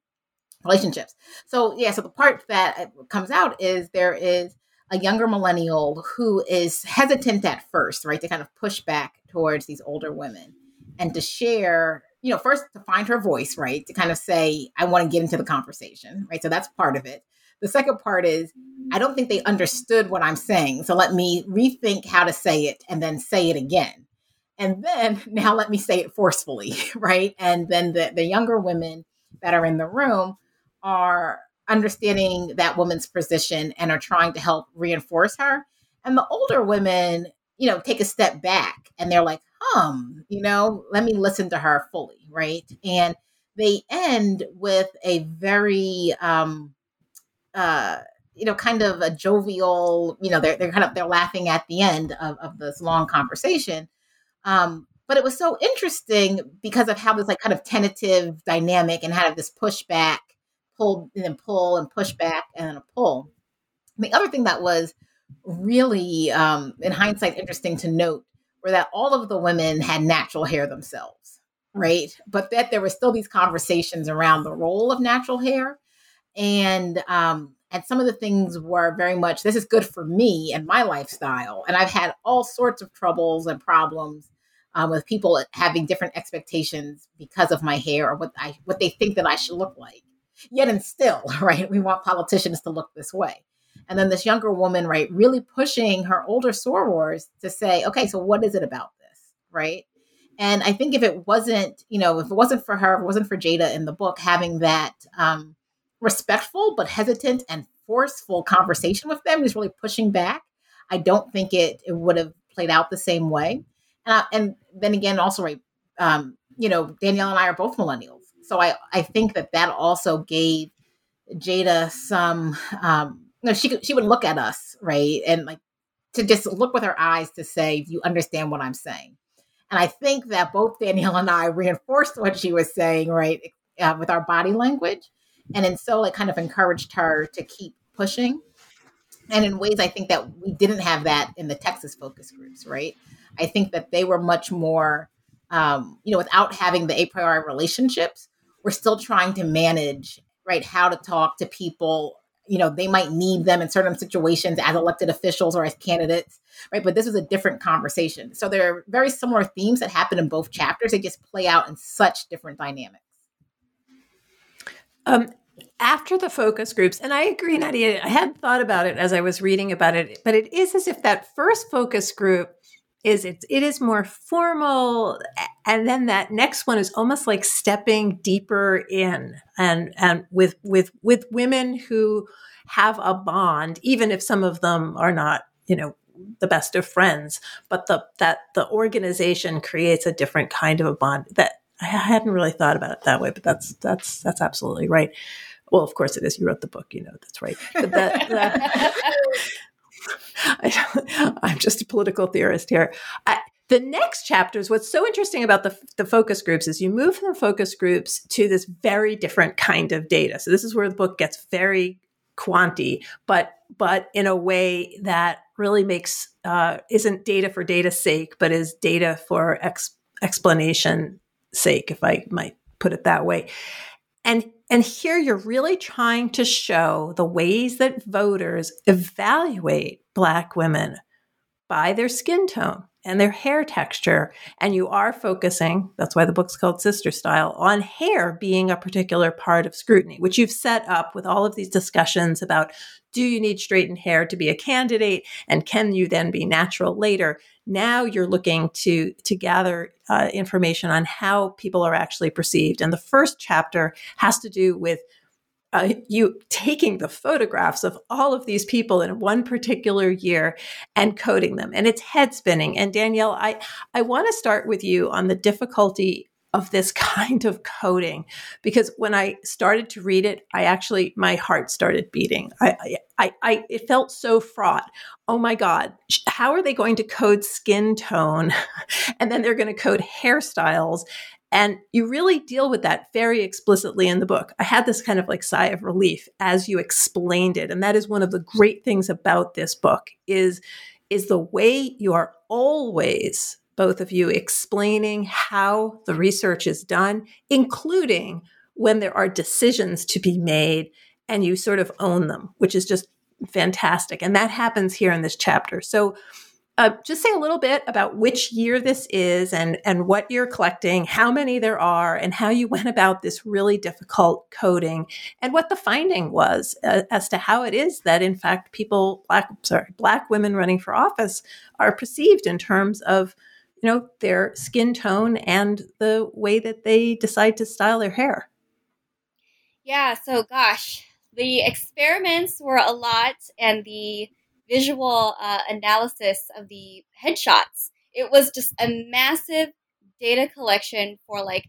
relationships. So yeah, so the part that uh, comes out is there is a younger millennial who is hesitant at first, right, to kind of push back towards these older women and to share, you know, first to find her voice, right, to kind of say, I want to get into the conversation, right? So that's part of it. The second part is, I don't think they understood what I'm saying. So let me rethink how to say it and then say it again. And then now let me say it forcefully, right? And then the, the younger women that are in the room are understanding that woman's position and are trying to help reinforce her. And the older women, you know, take a step back and they're like, hum, you know, let me listen to her fully, right? And they end with a very um uh you know, kind of a jovial, you know, they're they're kind of they're laughing at the end of, of this long conversation. Um, but it was so interesting because of how this like kind of tentative dynamic and had this pushback pull and then pull and push back and a pull. The other thing that was really, um, in hindsight, interesting to note were that all of the women had natural hair themselves, right? But that there were still these conversations around the role of natural hair and um, And some of the things were very much, this is good for me and my lifestyle. And I've had all sorts of troubles and problems um, with people having different expectations because of my hair or what I what they think that I should look like. Yet and still, right, we want politicians to look this way. And then this younger woman, right, really pushing her older sorors to say, okay, so what is it about this, right? And I think if it wasn't, you know, if it wasn't for her, if it wasn't for Jada in the book having that um, respectful but hesitant and forceful conversation with them, who's really pushing back, I don't think it it would have played out the same way. And I, and then again, also right, um, you know, Danielle and I are both millennials, so I I think that that also gave Jada some um, she she would look at us, right, and like to just look with her eyes to say, "You understand what I'm saying?" And I think that both Danielle and I reinforced what she was saying, right, uh, with our body language, and in so like kind of encouraged her to keep pushing. And in ways, I think that we didn't have that in the Texas focus groups, right? I think that they were much more, um, you know, without having the a priori relationships, we're still trying to manage, right, how to talk to people. You know they might need them in certain situations as elected officials or as candidates right? But this is a different conversation. So there are very similar themes that happen in both chapters. They just play out in such different dynamics. Um, after the focus groups and i agree nadia i hadn't thought about it as i was reading about it but it is as if that first focus group is it, it is more formal and then that next one is almost like stepping deeper in and and with with with women who have a bond even if some of them are not you know the best of friends but the that the organization creates a different kind of a bond that I hadn't really thought about it that way but that's that's that's absolutely right. Well of course it is. You wrote the book you know that's right. But that, that I, am just a political theorist here. I, the next chapters, what's so interesting about the, the focus groups is you move from the focus groups to this very different kind of data. So this is where the book gets very quanty, but but in a way that really makes uh, isn't data for data's sake, but is data for ex- explanation sake, if I might put it that way. And and here you're really trying to show the ways that voters evaluate Black women by their skin tone and their hair texture. And you are focusing, that's why the book's called Sister Style, on hair being a particular part of scrutiny, which you've set up with all of these discussions about do you need straightened hair to be a candidate? And can you then be natural later? Now you're looking to, to gather uh, information on how people are actually perceived. And the first chapter has to do with uh, you taking the photographs of all of these people in one particular year and coding them and it's head spinning and danielle i i want to start with you on the difficulty of this kind of coding. Because when i started to read it i actually my heart started beating. I i, I it felt so fraught. Oh my god how are they going to code skin tone? And then they're going to code hairstyles. And you really deal with that very explicitly in the book. I had this kind of like sigh of relief as you explained it. And that is one of the great things about this book is, is the way you are always, both of you, explaining how the research is done, including when there are decisions to be made and you sort of own them, which is just fantastic. And that happens here in this chapter. So uh, just say a little bit about which year this is and, and what you're collecting, how many there are, and how you went about this really difficult coding, and what the finding was uh, as to how it is that, in fact, people, black, sorry, black women running for office are perceived in terms of, you know, their skin tone and the way that they decide to style their hair. Yeah. So, gosh, the experiments were a lot, and the visual uh, analysis of the headshots. It was just a massive data collection for like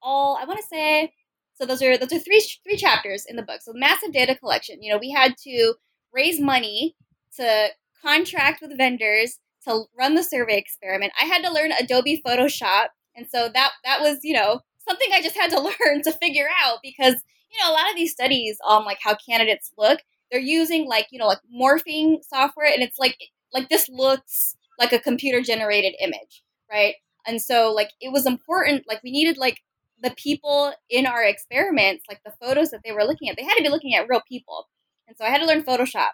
all I want to say. So those are those are three three chapters in the book. So massive data collection. You know, we had to raise money to contract with vendors to run the survey experiment. I had to learn Adobe Photoshop, and so that that was you know something I just had to learn to figure out because you know a lot of these studies on like how candidates look they're using like you know like morphing software and it's like like this looks like a computer generated image right? And so like it was important like we needed like the people in our experiments like the photos that they were looking at they had to be looking at real people. And so I had to learn Photoshop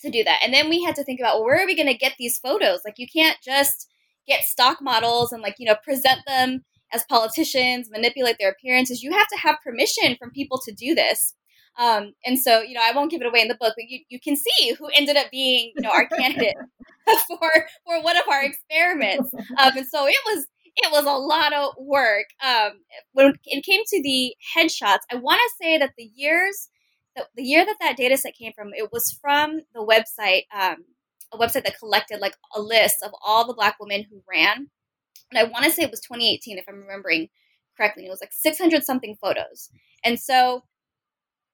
to do that. And then we had to think about well, where are we going to get these photos? Like, you can't just get stock models and, like, you know, present them as politicians, manipulate their appearances. You have to have permission from people to do this. Um, and so, you know, I won't give it away in the book, but you, you can see who ended up being, you know, our candidate for for one of our experiments. Um, and so it was it was a lot of work. Um, when it came to the headshots, I want to say that the years the, year that that data set came from, it was from the website, um, a website that collected like a list of all the black women who ran. And I want to say it was 2018, if I'm remembering correctly. It was like 600 something photos. And so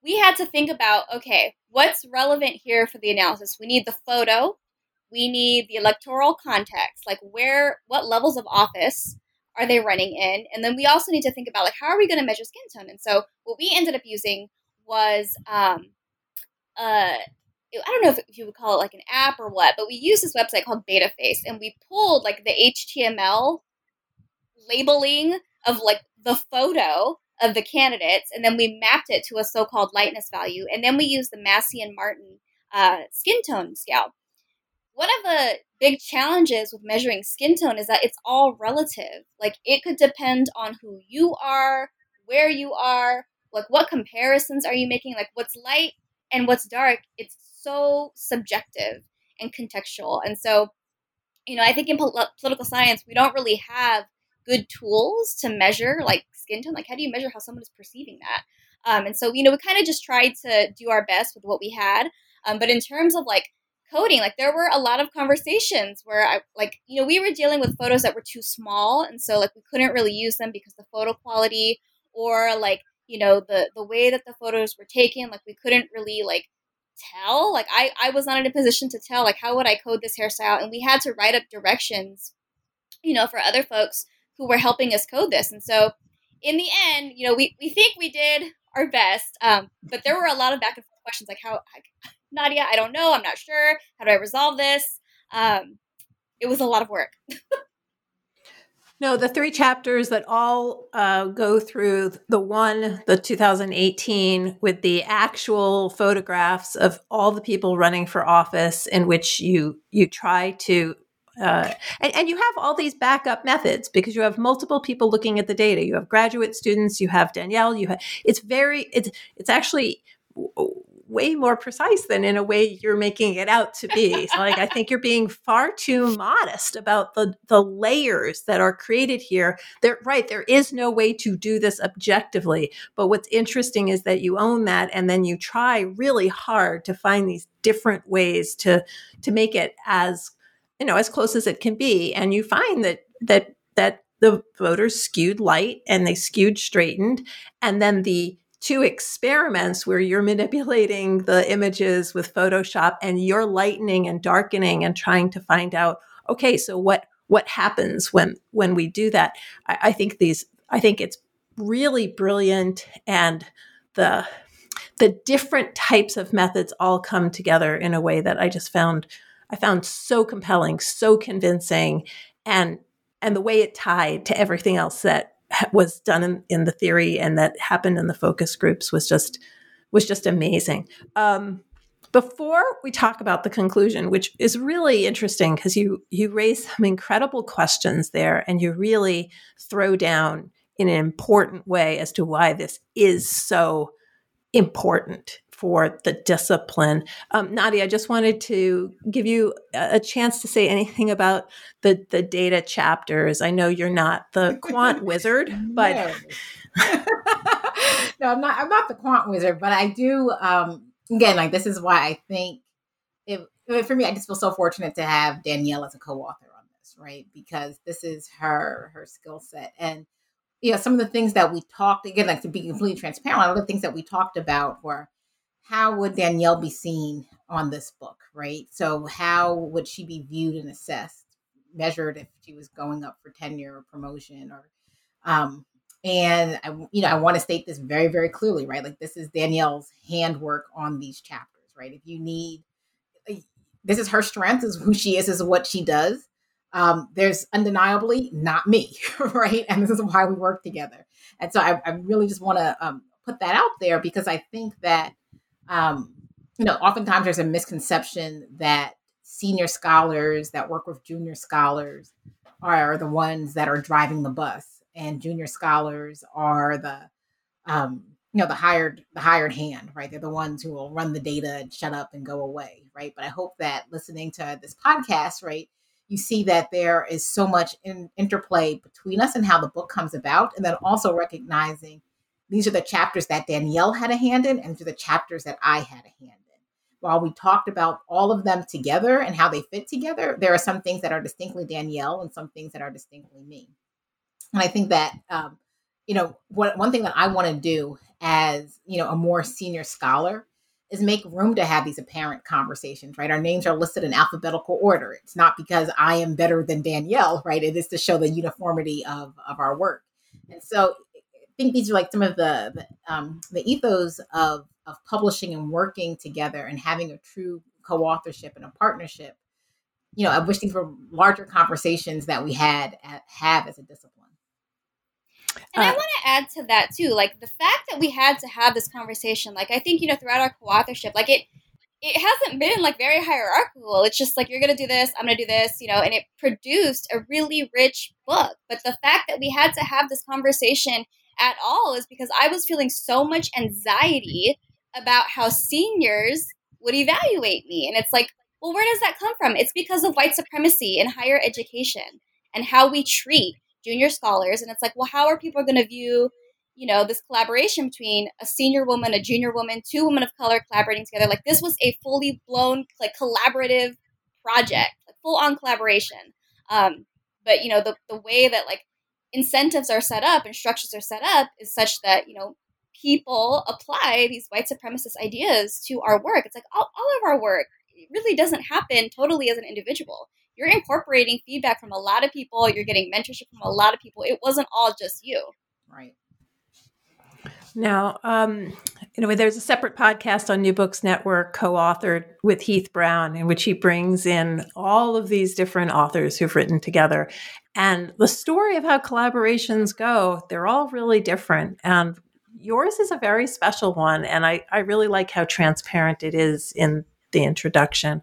we had to think about okay, what's relevant here for the analysis? We need the photo, we need the electoral context, like where, what levels of office are they running in? And then we also need to think about like how are we going to measure skin tone? And so what we ended up using was um, uh, I don't know if, you would call it like an app or what, but we used this website called BetaFace, and we pulled like the HTML labeling of like the photo of the candidates, and then we mapped it to a so-called lightness value, and then we used the Massey and Martin uh, skin tone scale. One of the big challenges with measuring skin tone is that it's all relative. Like it could depend on who you are, where you are, like what comparisons are you making? Like what's light and what's dark? It's so subjective and contextual. And so you know i think in pol- political science we don't really have good tools to measure like skin tone. Like how do you measure how someone is perceiving that? Um, and so you know we kind of just tried to do our best with what we had. Um, but in terms of like coding like there were a lot of conversations where i like you know we were dealing with photos that were too small. And so like we couldn't really use them because the photo quality or like you know the the way that the photos were taken like we couldn't really like tell like i i was not in a position to tell like how would i code this hairstyle? And we had to write up directions you know for other folks who were helping us code this. And so in the end you know we, we think we did our best um, but there were a lot of back and forth questions like how nadia i don't know i'm not sure how do i resolve this? Um, it was a lot of work No, the three chapters that all uh, go through the one, the 2018, with the actual photographs of all the people running for office, in which you you try to. Uh, and, and you have all these backup methods because you have multiple people looking at the data. You have graduate students, you have Danielle. You have it's very it's it's actually way more precise than in a way you're making it out to be. So like I think you're being far too modest about the the layers that are created here. There right, there is no way to do this objectively. But what's interesting is that you own that and then you try really hard to find these different ways to to make it as you know as close as it can be and you find that that that the voters skewed light and they skewed straightened and then the two experiments where you're manipulating the images with Photoshop and you're lightening and darkening and trying to find out, okay, so what what happens when when we do that? I, I think these I think it's really brilliant and the the different types of methods all come together in a way that I just found I found so compelling, so convincing, and and the way it tied to everything else that was done in, in the theory and that happened in the focus groups was just was just amazing. Um, before we talk about the conclusion, which is really interesting because you you raise some incredible questions there, and you really throw down in an important way as to why this is so important for the discipline. Um, Nadia, I just wanted to give you a chance to say anything about the the data chapters. I know you're not the quant wizard, but no. I'm not. I'm not the quant wizard, but I do. Um, again, like this is why I think it, for me, I just feel so fortunate to have Danielle as a co-author on this, right? Because this is her her skill set and you know some of the things that we talked again like to be completely transparent a lot of the things that we talked about were how would Danielle be seen on this book, right? So how would she be viewed and assessed, measured if she was going up for tenure or promotion or um and I you know I want to state this very very clearly, right? Like this is Danielle's handwork on these chapters, right? If you need this is her strength, is who she is, is what she does. Um, there's undeniably not me, right? And this is why we work together. And so I, I really just want to um, put that out there because I think that um, you know, oftentimes there's a misconception that senior scholars that work with junior scholars are the ones that are driving the bus, and junior scholars are the um, you know the hired the hired hand right? They're the ones who will run the data and shut up and go away right? But i hope that listening to this podcast right you see that there is so much in, interplay between us and how the book comes about and then also recognizing these are the chapters that danielle had a hand in and are the chapters that i had a hand in. While we talked about all of them together and how they fit together there are some things that are distinctly danielle and some things that are distinctly me. And i think that um, you know what one thing that i want to do as you know a more senior scholar is make room to have these apparent conversations right? Our names are listed in alphabetical order. It's not because i am better than danielle right? It is to show the uniformity of of our work. And so think these are like some of the the, um, the ethos of of publishing and working together and having a true co-authorship and a partnership you know i wish these were larger conversations that we had at, have as a discipline and uh, I want to add to that too, like the fact that we had to have this conversation. Like I think you know throughout our co-authorship, like it it hasn't been like very hierarchical. It's just like you're gonna do this, I'm gonna do this, you know, and it produced a really rich book. But the fact that we had to have this conversation at all is because I was feeling so much anxiety about how seniors would evaluate me. And it's like, well, where does that come from? It's because of white supremacy in higher education and how we treat junior scholars and it's like well how are people going to view you know this collaboration between a senior woman a junior woman two women of color collaborating together like this was a fully blown like collaborative project like full on collaboration um, but you know the, the way that like incentives are set up and structures are set up is such that you know people apply these white supremacist ideas to our work it's like all, all of our work really doesn't happen totally as an individual you're incorporating feedback from a lot of people, you're getting mentorship from a lot of people. It wasn't all just you. Right. Now, um, anyway, there's a separate podcast on New Books Network co-authored with Heath Brown, in which he brings in all of these different authors who've written together. And the story of how collaborations go, they're all really different. And yours is a very special one. And I, I really like how transparent it is in the introduction.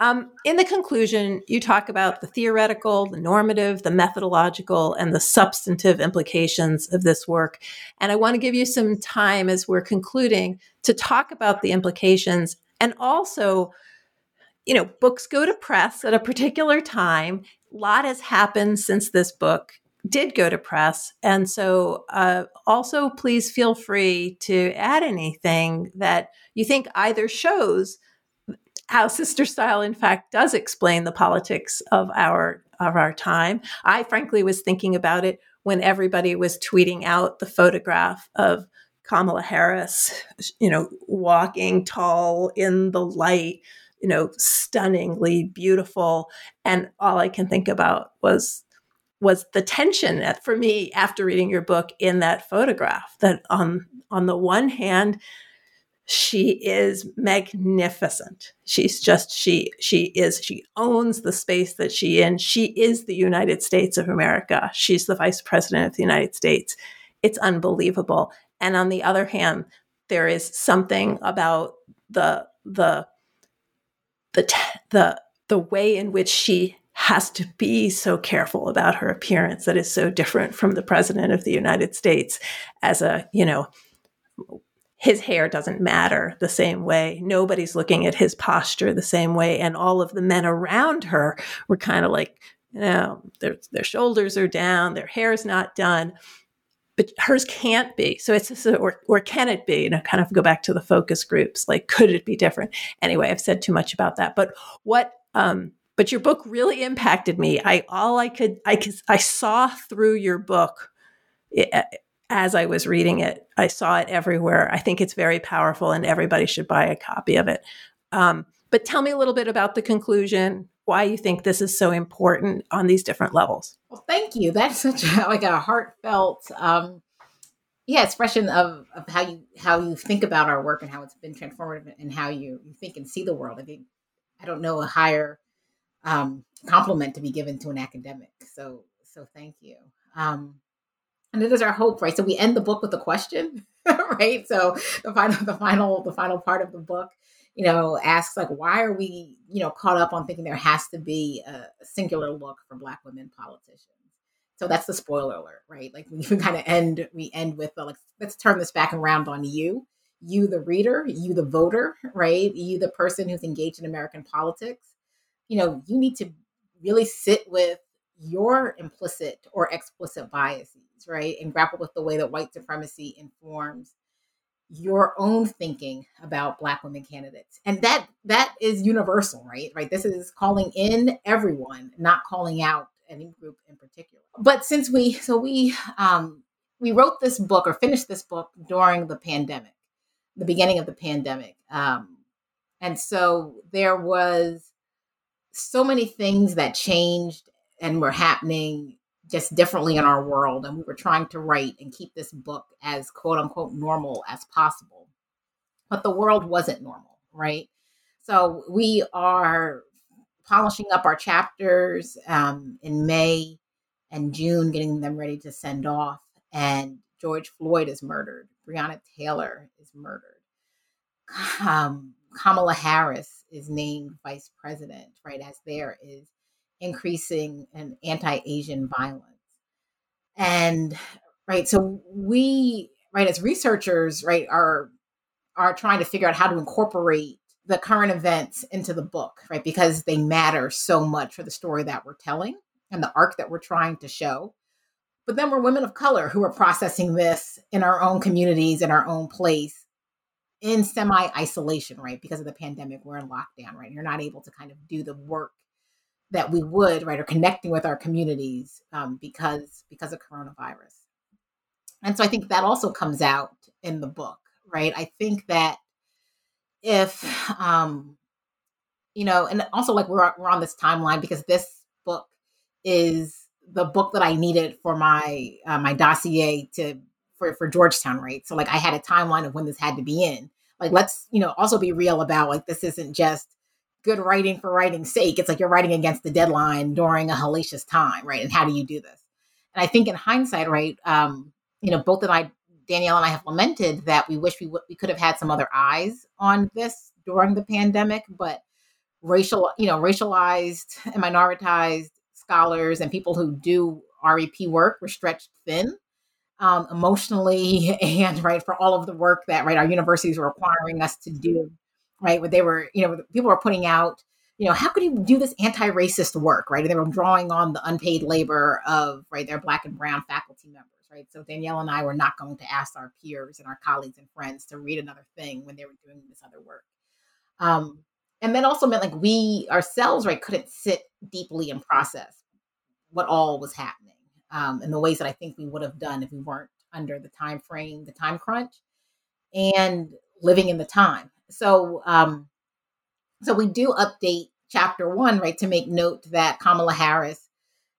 Um, in the conclusion, you talk about the theoretical, the normative, the methodological, and the substantive implications of this work. And I want to give you some time as we're concluding to talk about the implications and also, you know, books go to press at a particular time. A lot has happened since this book did go to press. And so, uh, also, please feel free to add anything that you think either shows how sister style in fact does explain the politics of our of our time. I frankly was thinking about it when everybody was tweeting out the photograph of kamala harris you know walking tall in the light you know stunningly beautiful. And all i can think about was was the tension for me after reading your book in that photograph that on on the one hand she is magnificent. She's just she she is she owns the space that she in. She is the united states of america. She's the vice president of the united states. It's unbelievable. And on the other hand there is something about the the the the the way in which she has to be so careful about her appearance that is so different from the president of the united states as a you know his hair doesn't matter the same way. Nobody's looking at his posture the same way. And all of the men around her were kind of like, you know, their, their shoulders are down, their hair's not done. But hers can't be. So it's or, or can it be? You know, kind of go back to the focus groups. Like, could it be different? Anyway, I've said too much about that. But what, um, but your book really impacted me. I, all I could, I could, I saw through your book. It, as I was reading it. I saw it everywhere. I think it's very powerful and everybody should buy a copy of it. Um, but tell me a little bit about the conclusion, why you think this is so important on these different levels. Well, thank you. That's such a, like a heartfelt, um, yeah, expression of, of how you how you think about our work and how it's been transformative and how you, you think and see the world. I think I don't know a higher um, compliment to be given to an academic. So so thank you. Um, and it is our hope, right? So we end the book with a question, right? So the final, the final, the final part of the book, you know, asks like, why are we, you know, caught up on thinking there has to be a singular look for Black women politicians? So that's the spoiler alert, right? Like we kind of end, we end with the, like, let's turn this back around on you, you the reader, you the voter, right? You the person who's engaged in American politics. You know, you need to really sit with your implicit or explicit biases, right? And grapple with the way that white supremacy informs your own thinking about black women candidates. And that that is universal, right? Right. This is calling in everyone, not calling out any group in particular. But since we so we um we wrote this book or finished this book during the pandemic, the beginning of the pandemic. Um and so there was so many things that changed and were happening just differently in our world. And we were trying to write and keep this book as quote unquote normal as possible. But the world wasn't normal, right? So we are polishing up our chapters um, in May and June, getting them ready to send off. And George Floyd is murdered. Breonna Taylor is murdered. Um, Kamala Harris is named vice president, right? As there is increasing and anti-Asian violence. And right, so we right as researchers, right, are are trying to figure out how to incorporate the current events into the book, right? Because they matter so much for the story that we're telling and the arc that we're trying to show. But then we're women of color who are processing this in our own communities, in our own place, in semi isolation, right? Because of the pandemic, we're in lockdown, right? You're not able to kind of do the work that we would right or connecting with our communities um, because because of coronavirus. And so i think that also comes out in the book right? I think that if um you know and also like we're, we're on this timeline because this book is the book that i needed for my uh, my dossier to for for georgetown right? So like i had a timeline of when this had to be in. Like let's you know also be real about like this isn't just good writing for writing's sake. It's like you're writing against the deadline during a hellacious time, right? And how do you do this? And I think in hindsight, right, um, you know, both of I, Danielle and I have lamented that we wish we w- we could have had some other eyes on this during the pandemic, but racial, you know, racialized and minoritized scholars and people who do REP work were stretched thin. Um, emotionally and right for all of the work that right our universities were requiring us to do right? Where they were, you know, people were putting out, you know, how could you do this anti-racist work, right? And they were drawing on the unpaid labor of, right, their black and brown faculty members, right? So Danielle and I were not going to ask our peers and our colleagues and friends to read another thing when they were doing this other work. Um, and that also meant like we ourselves, right, couldn't sit deeply and process what all was happening um, in the ways that I think we would have done if we weren't under the time frame, the time crunch, and living in the time so um, so we do update chapter one, right, to make note that Kamala Harris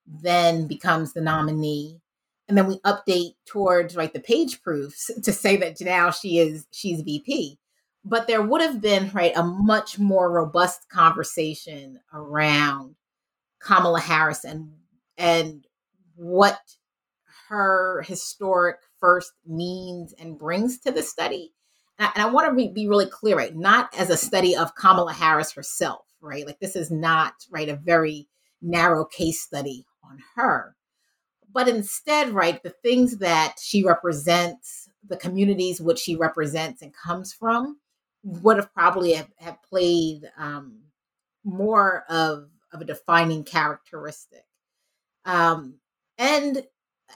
then becomes the nominee. And then we update towards right the page proofs to say that now she is she's VP. But there would have been right a much more robust conversation around Kamala Harris and and what her historic first means and brings to the study and I want to be, be really clear, right? Not as a study of Kamala Harris herself, right? Like this is not, right, a very narrow case study on her. But instead, right, the things that she represents, the communities which she represents and comes from, would have probably have, have played um, more of, of a defining characteristic. Um, and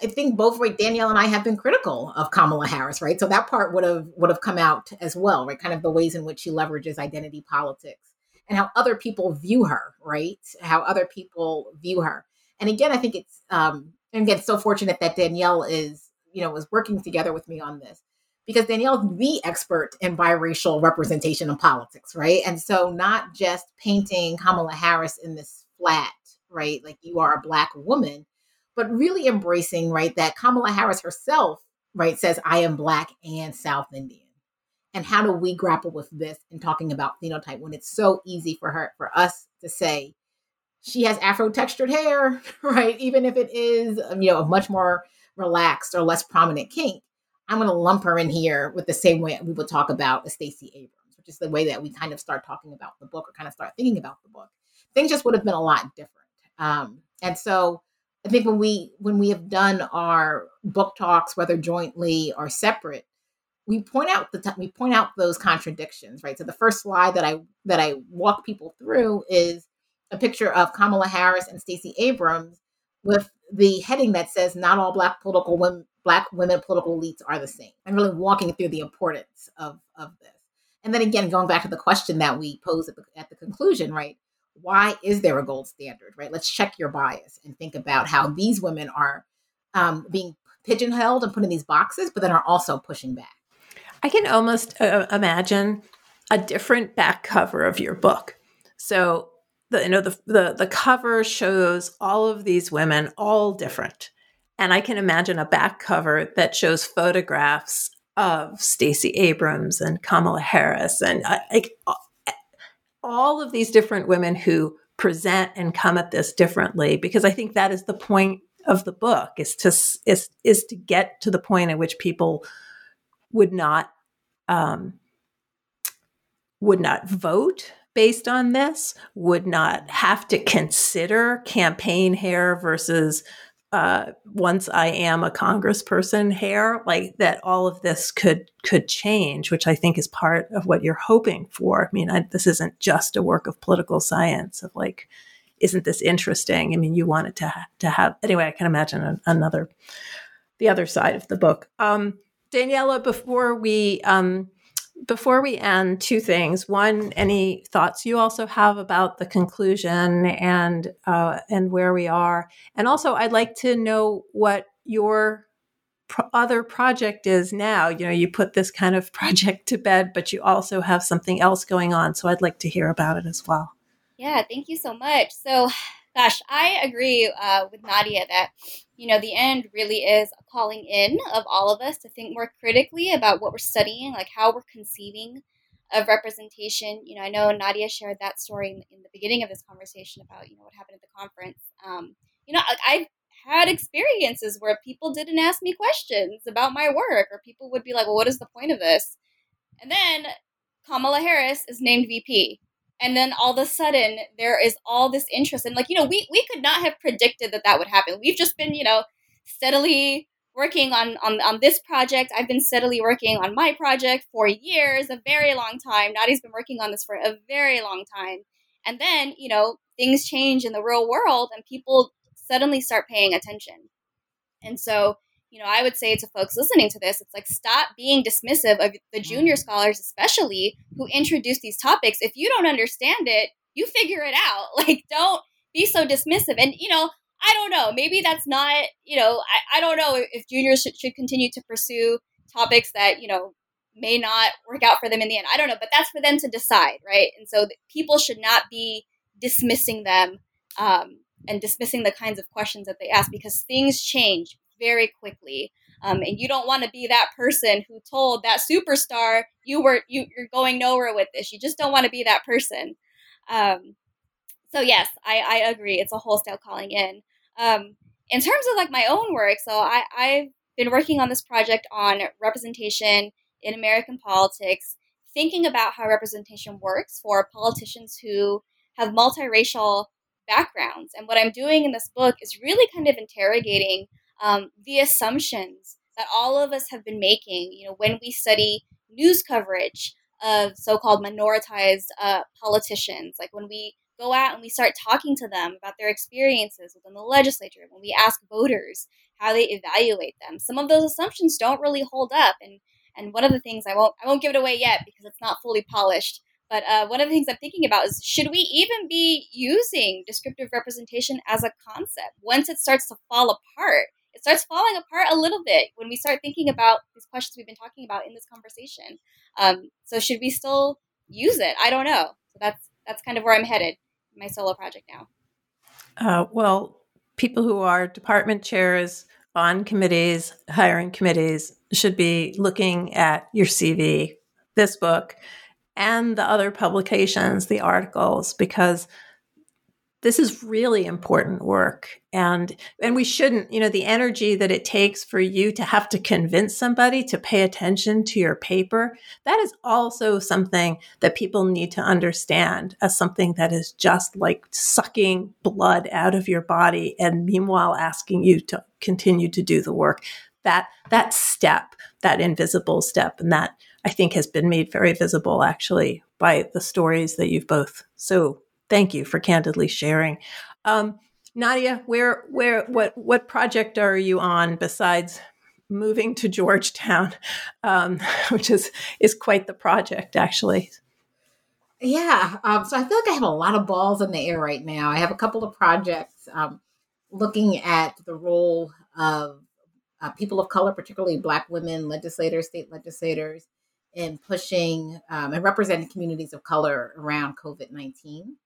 I think both right Danielle and I have been critical of Kamala Harris, right? So that part would have would have come out as well, right? Kind of the ways in which she leverages identity politics and how other people view her, right? How other people view her. And again, I think it's um and again so fortunate that Danielle is, you know, was working together with me on this because Danielle the expert in biracial representation in politics, right? And so not just painting Kamala Harris in this flat, right? Like you are a black woman but really embracing, right, that Kamala Harris herself, right, says, I am Black and South Indian. And how do we grapple with this in talking about phenotype when it's so easy for her, for us to say, she has Afro textured hair, right? Even if it is, um, you know, a much more relaxed or less prominent kink, I'm going to lump her in here with the same way we would talk about Stacey Abrams, which is the way that we kind of start talking about the book or kind of start thinking about the book. Things just would have been a lot different. Um, and so I think when we when we have done our book talks, whether jointly or separate, we point out the t- we point out those contradictions, right? So the first slide that I that I walk people through is a picture of Kamala Harris and Stacey Abrams with the heading that says "Not all Black political women, Black women political elites are the same," and really walking through the importance of of this. And then again, going back to the question that we posed at the, at the conclusion, right? Why is there a gold standard, right? Let's check your bias and think about how these women are um, being pigeonholed and put in these boxes, but then are also pushing back. I can almost uh, imagine a different back cover of your book. So the you know the, the the cover shows all of these women all different. And I can imagine a back cover that shows photographs of Stacey Abrams and Kamala Harris and uh, like all of these different women who present and come at this differently because I think that is the point of the book is to is is to get to the point at which people would not um, would not vote based on this, would not have to consider campaign hair versus uh, once I am a congressperson hair, like that all of this could could change, which I think is part of what you're hoping for. I mean, I, this isn't just a work of political science of like, isn't this interesting? I mean, you want it to ha- to have anyway. I can imagine a, another the other side of the book. Um, Daniela, before we um, before we end, two things. One, any thoughts you also have about the conclusion and uh, and where we are, and also I'd like to know what your pro- other project is now. You know, you put this kind of project to bed, but you also have something else going on. So I'd like to hear about it as well. Yeah, thank you so much. So, gosh, I agree uh, with Nadia that you know, the end really is a calling in of all of us to think more critically about what we're studying, like how we're conceiving of representation. You know, I know Nadia shared that story in, in the beginning of this conversation about, you know, what happened at the conference. Um, you know, I've had experiences where people didn't ask me questions about my work, or people would be like, well, what is the point of this? And then Kamala Harris is named VP and then all of a sudden there is all this interest. And like you know we we could not have predicted that that would happen. We've just been you know steadily working on on, on this project. I've been steadily working on my project for years a very long time. Nadi's been working on this for a very long time. And then you know things change in the real world and people suddenly start paying attention. And so you know, I would say to folks listening to this, it's like stop being dismissive of the junior mm-hmm. scholars, especially who introduce these topics. If you don't understand it, you figure it out. Like, don't be so dismissive. And, you know, I don't know. Maybe that's not, you know, I, I don't know if juniors should, should continue to pursue topics that, you know, may not work out for them in the end. I don't know, but that's for them to decide, right? And so people should not be dismissing them um, and dismissing the kinds of questions that they ask because things change very quickly. Um, and you don't want to be that person who told that superstar you were you, you're going nowhere with this. You just don't want to be that person. Um, so yes, I, I agree. It's a wholesale calling in. Um, in terms of like my own work, so I, I've been working on this project on representation in American politics, thinking about how representation works for politicians who have multiracial backgrounds. And what I'm doing in this book is really kind of interrogating um, the assumptions that all of us have been making, you know, when we study news coverage of so-called minoritized uh, politicians, like when we go out and we start talking to them about their experiences within the legislature, when we ask voters how they evaluate them, some of those assumptions don't really hold up. And and one of the things I won't I won't give it away yet because it's not fully polished. But uh, one of the things I'm thinking about is should we even be using descriptive representation as a concept once it starts to fall apart? It starts falling apart a little bit when we start thinking about these questions we've been talking about in this conversation. Um, so should we still use it? I don't know. So that's that's kind of where I'm headed my solo project now. Uh, well, people who are department chairs on committees, hiring committees, should be looking at your CV, this book, and the other publications, the articles, because this is really important work. And and we shouldn't you know the energy that it takes for you to have to convince somebody to pay attention to your paper that is also something that people need to understand as something that is just like sucking blood out of your body and meanwhile asking you to continue to do the work. That that step that invisible step and that i think has been made very visible actually by the stories that you've both so thank you for candidly sharing. Um, Nadia, where, where, what, what project are you on besides moving to Georgetown, um, which is is quite the project, actually? Yeah, um, so I feel like I have a lot of balls in the air right now. I have a couple of projects um, looking at the role of uh, people of color, particularly Black women legislators, state legislators, in pushing um, and representing communities of color around COVID 19.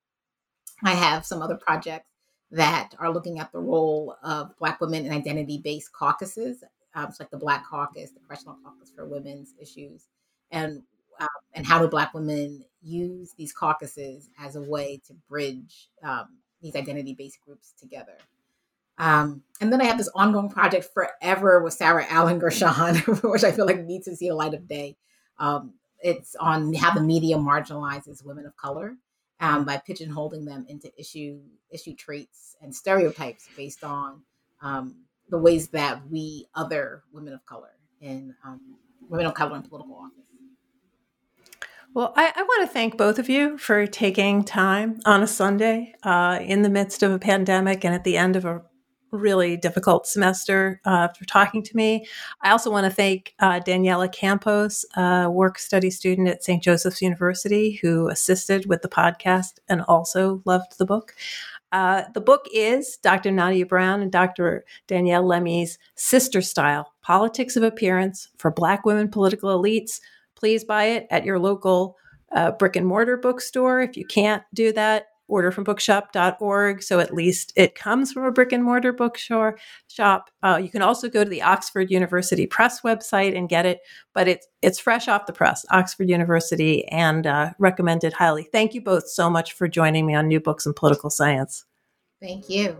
I have some other projects that are looking at the role of Black women in identity based caucuses, um, so like the Black Caucus, the Congressional Caucus for Women's Issues, and um, and how do Black women use these caucuses as a way to bridge um, these identity based groups together. Um, and then I have this ongoing project forever with Sarah Allen Gershon, which I feel like needs to see a light of day. Um, it's on how the media marginalizes women of color um, by pigeonholing them into issue issue traits and stereotypes based on um, the ways that we other women of color in um, women of color in political office. Well, I, I, want to thank both of you for taking time on a Sunday uh, in the midst of a pandemic and at the end of a really difficult semester uh, for talking to me. I also want to thank uh, Daniela Campos, a work study student at St. Joseph's University, who assisted with the podcast and also loved the book. Uh, the book is Dr. Nadia Brown and Dr. Danielle Lemi's Sister Style Politics of Appearance for Black Women Political Elites. Please buy it at your local uh, brick and mortar bookstore. If you can't do that, order from bookshop.org. So at least it comes from a brick and mortar bookstore shop. Uh, you can also go to the Oxford University Press website and get it, but it's it's fresh off the press, Oxford University, and uh, recommended highly. Thank you both so much for joining me on New Books in Political Science. Thank you.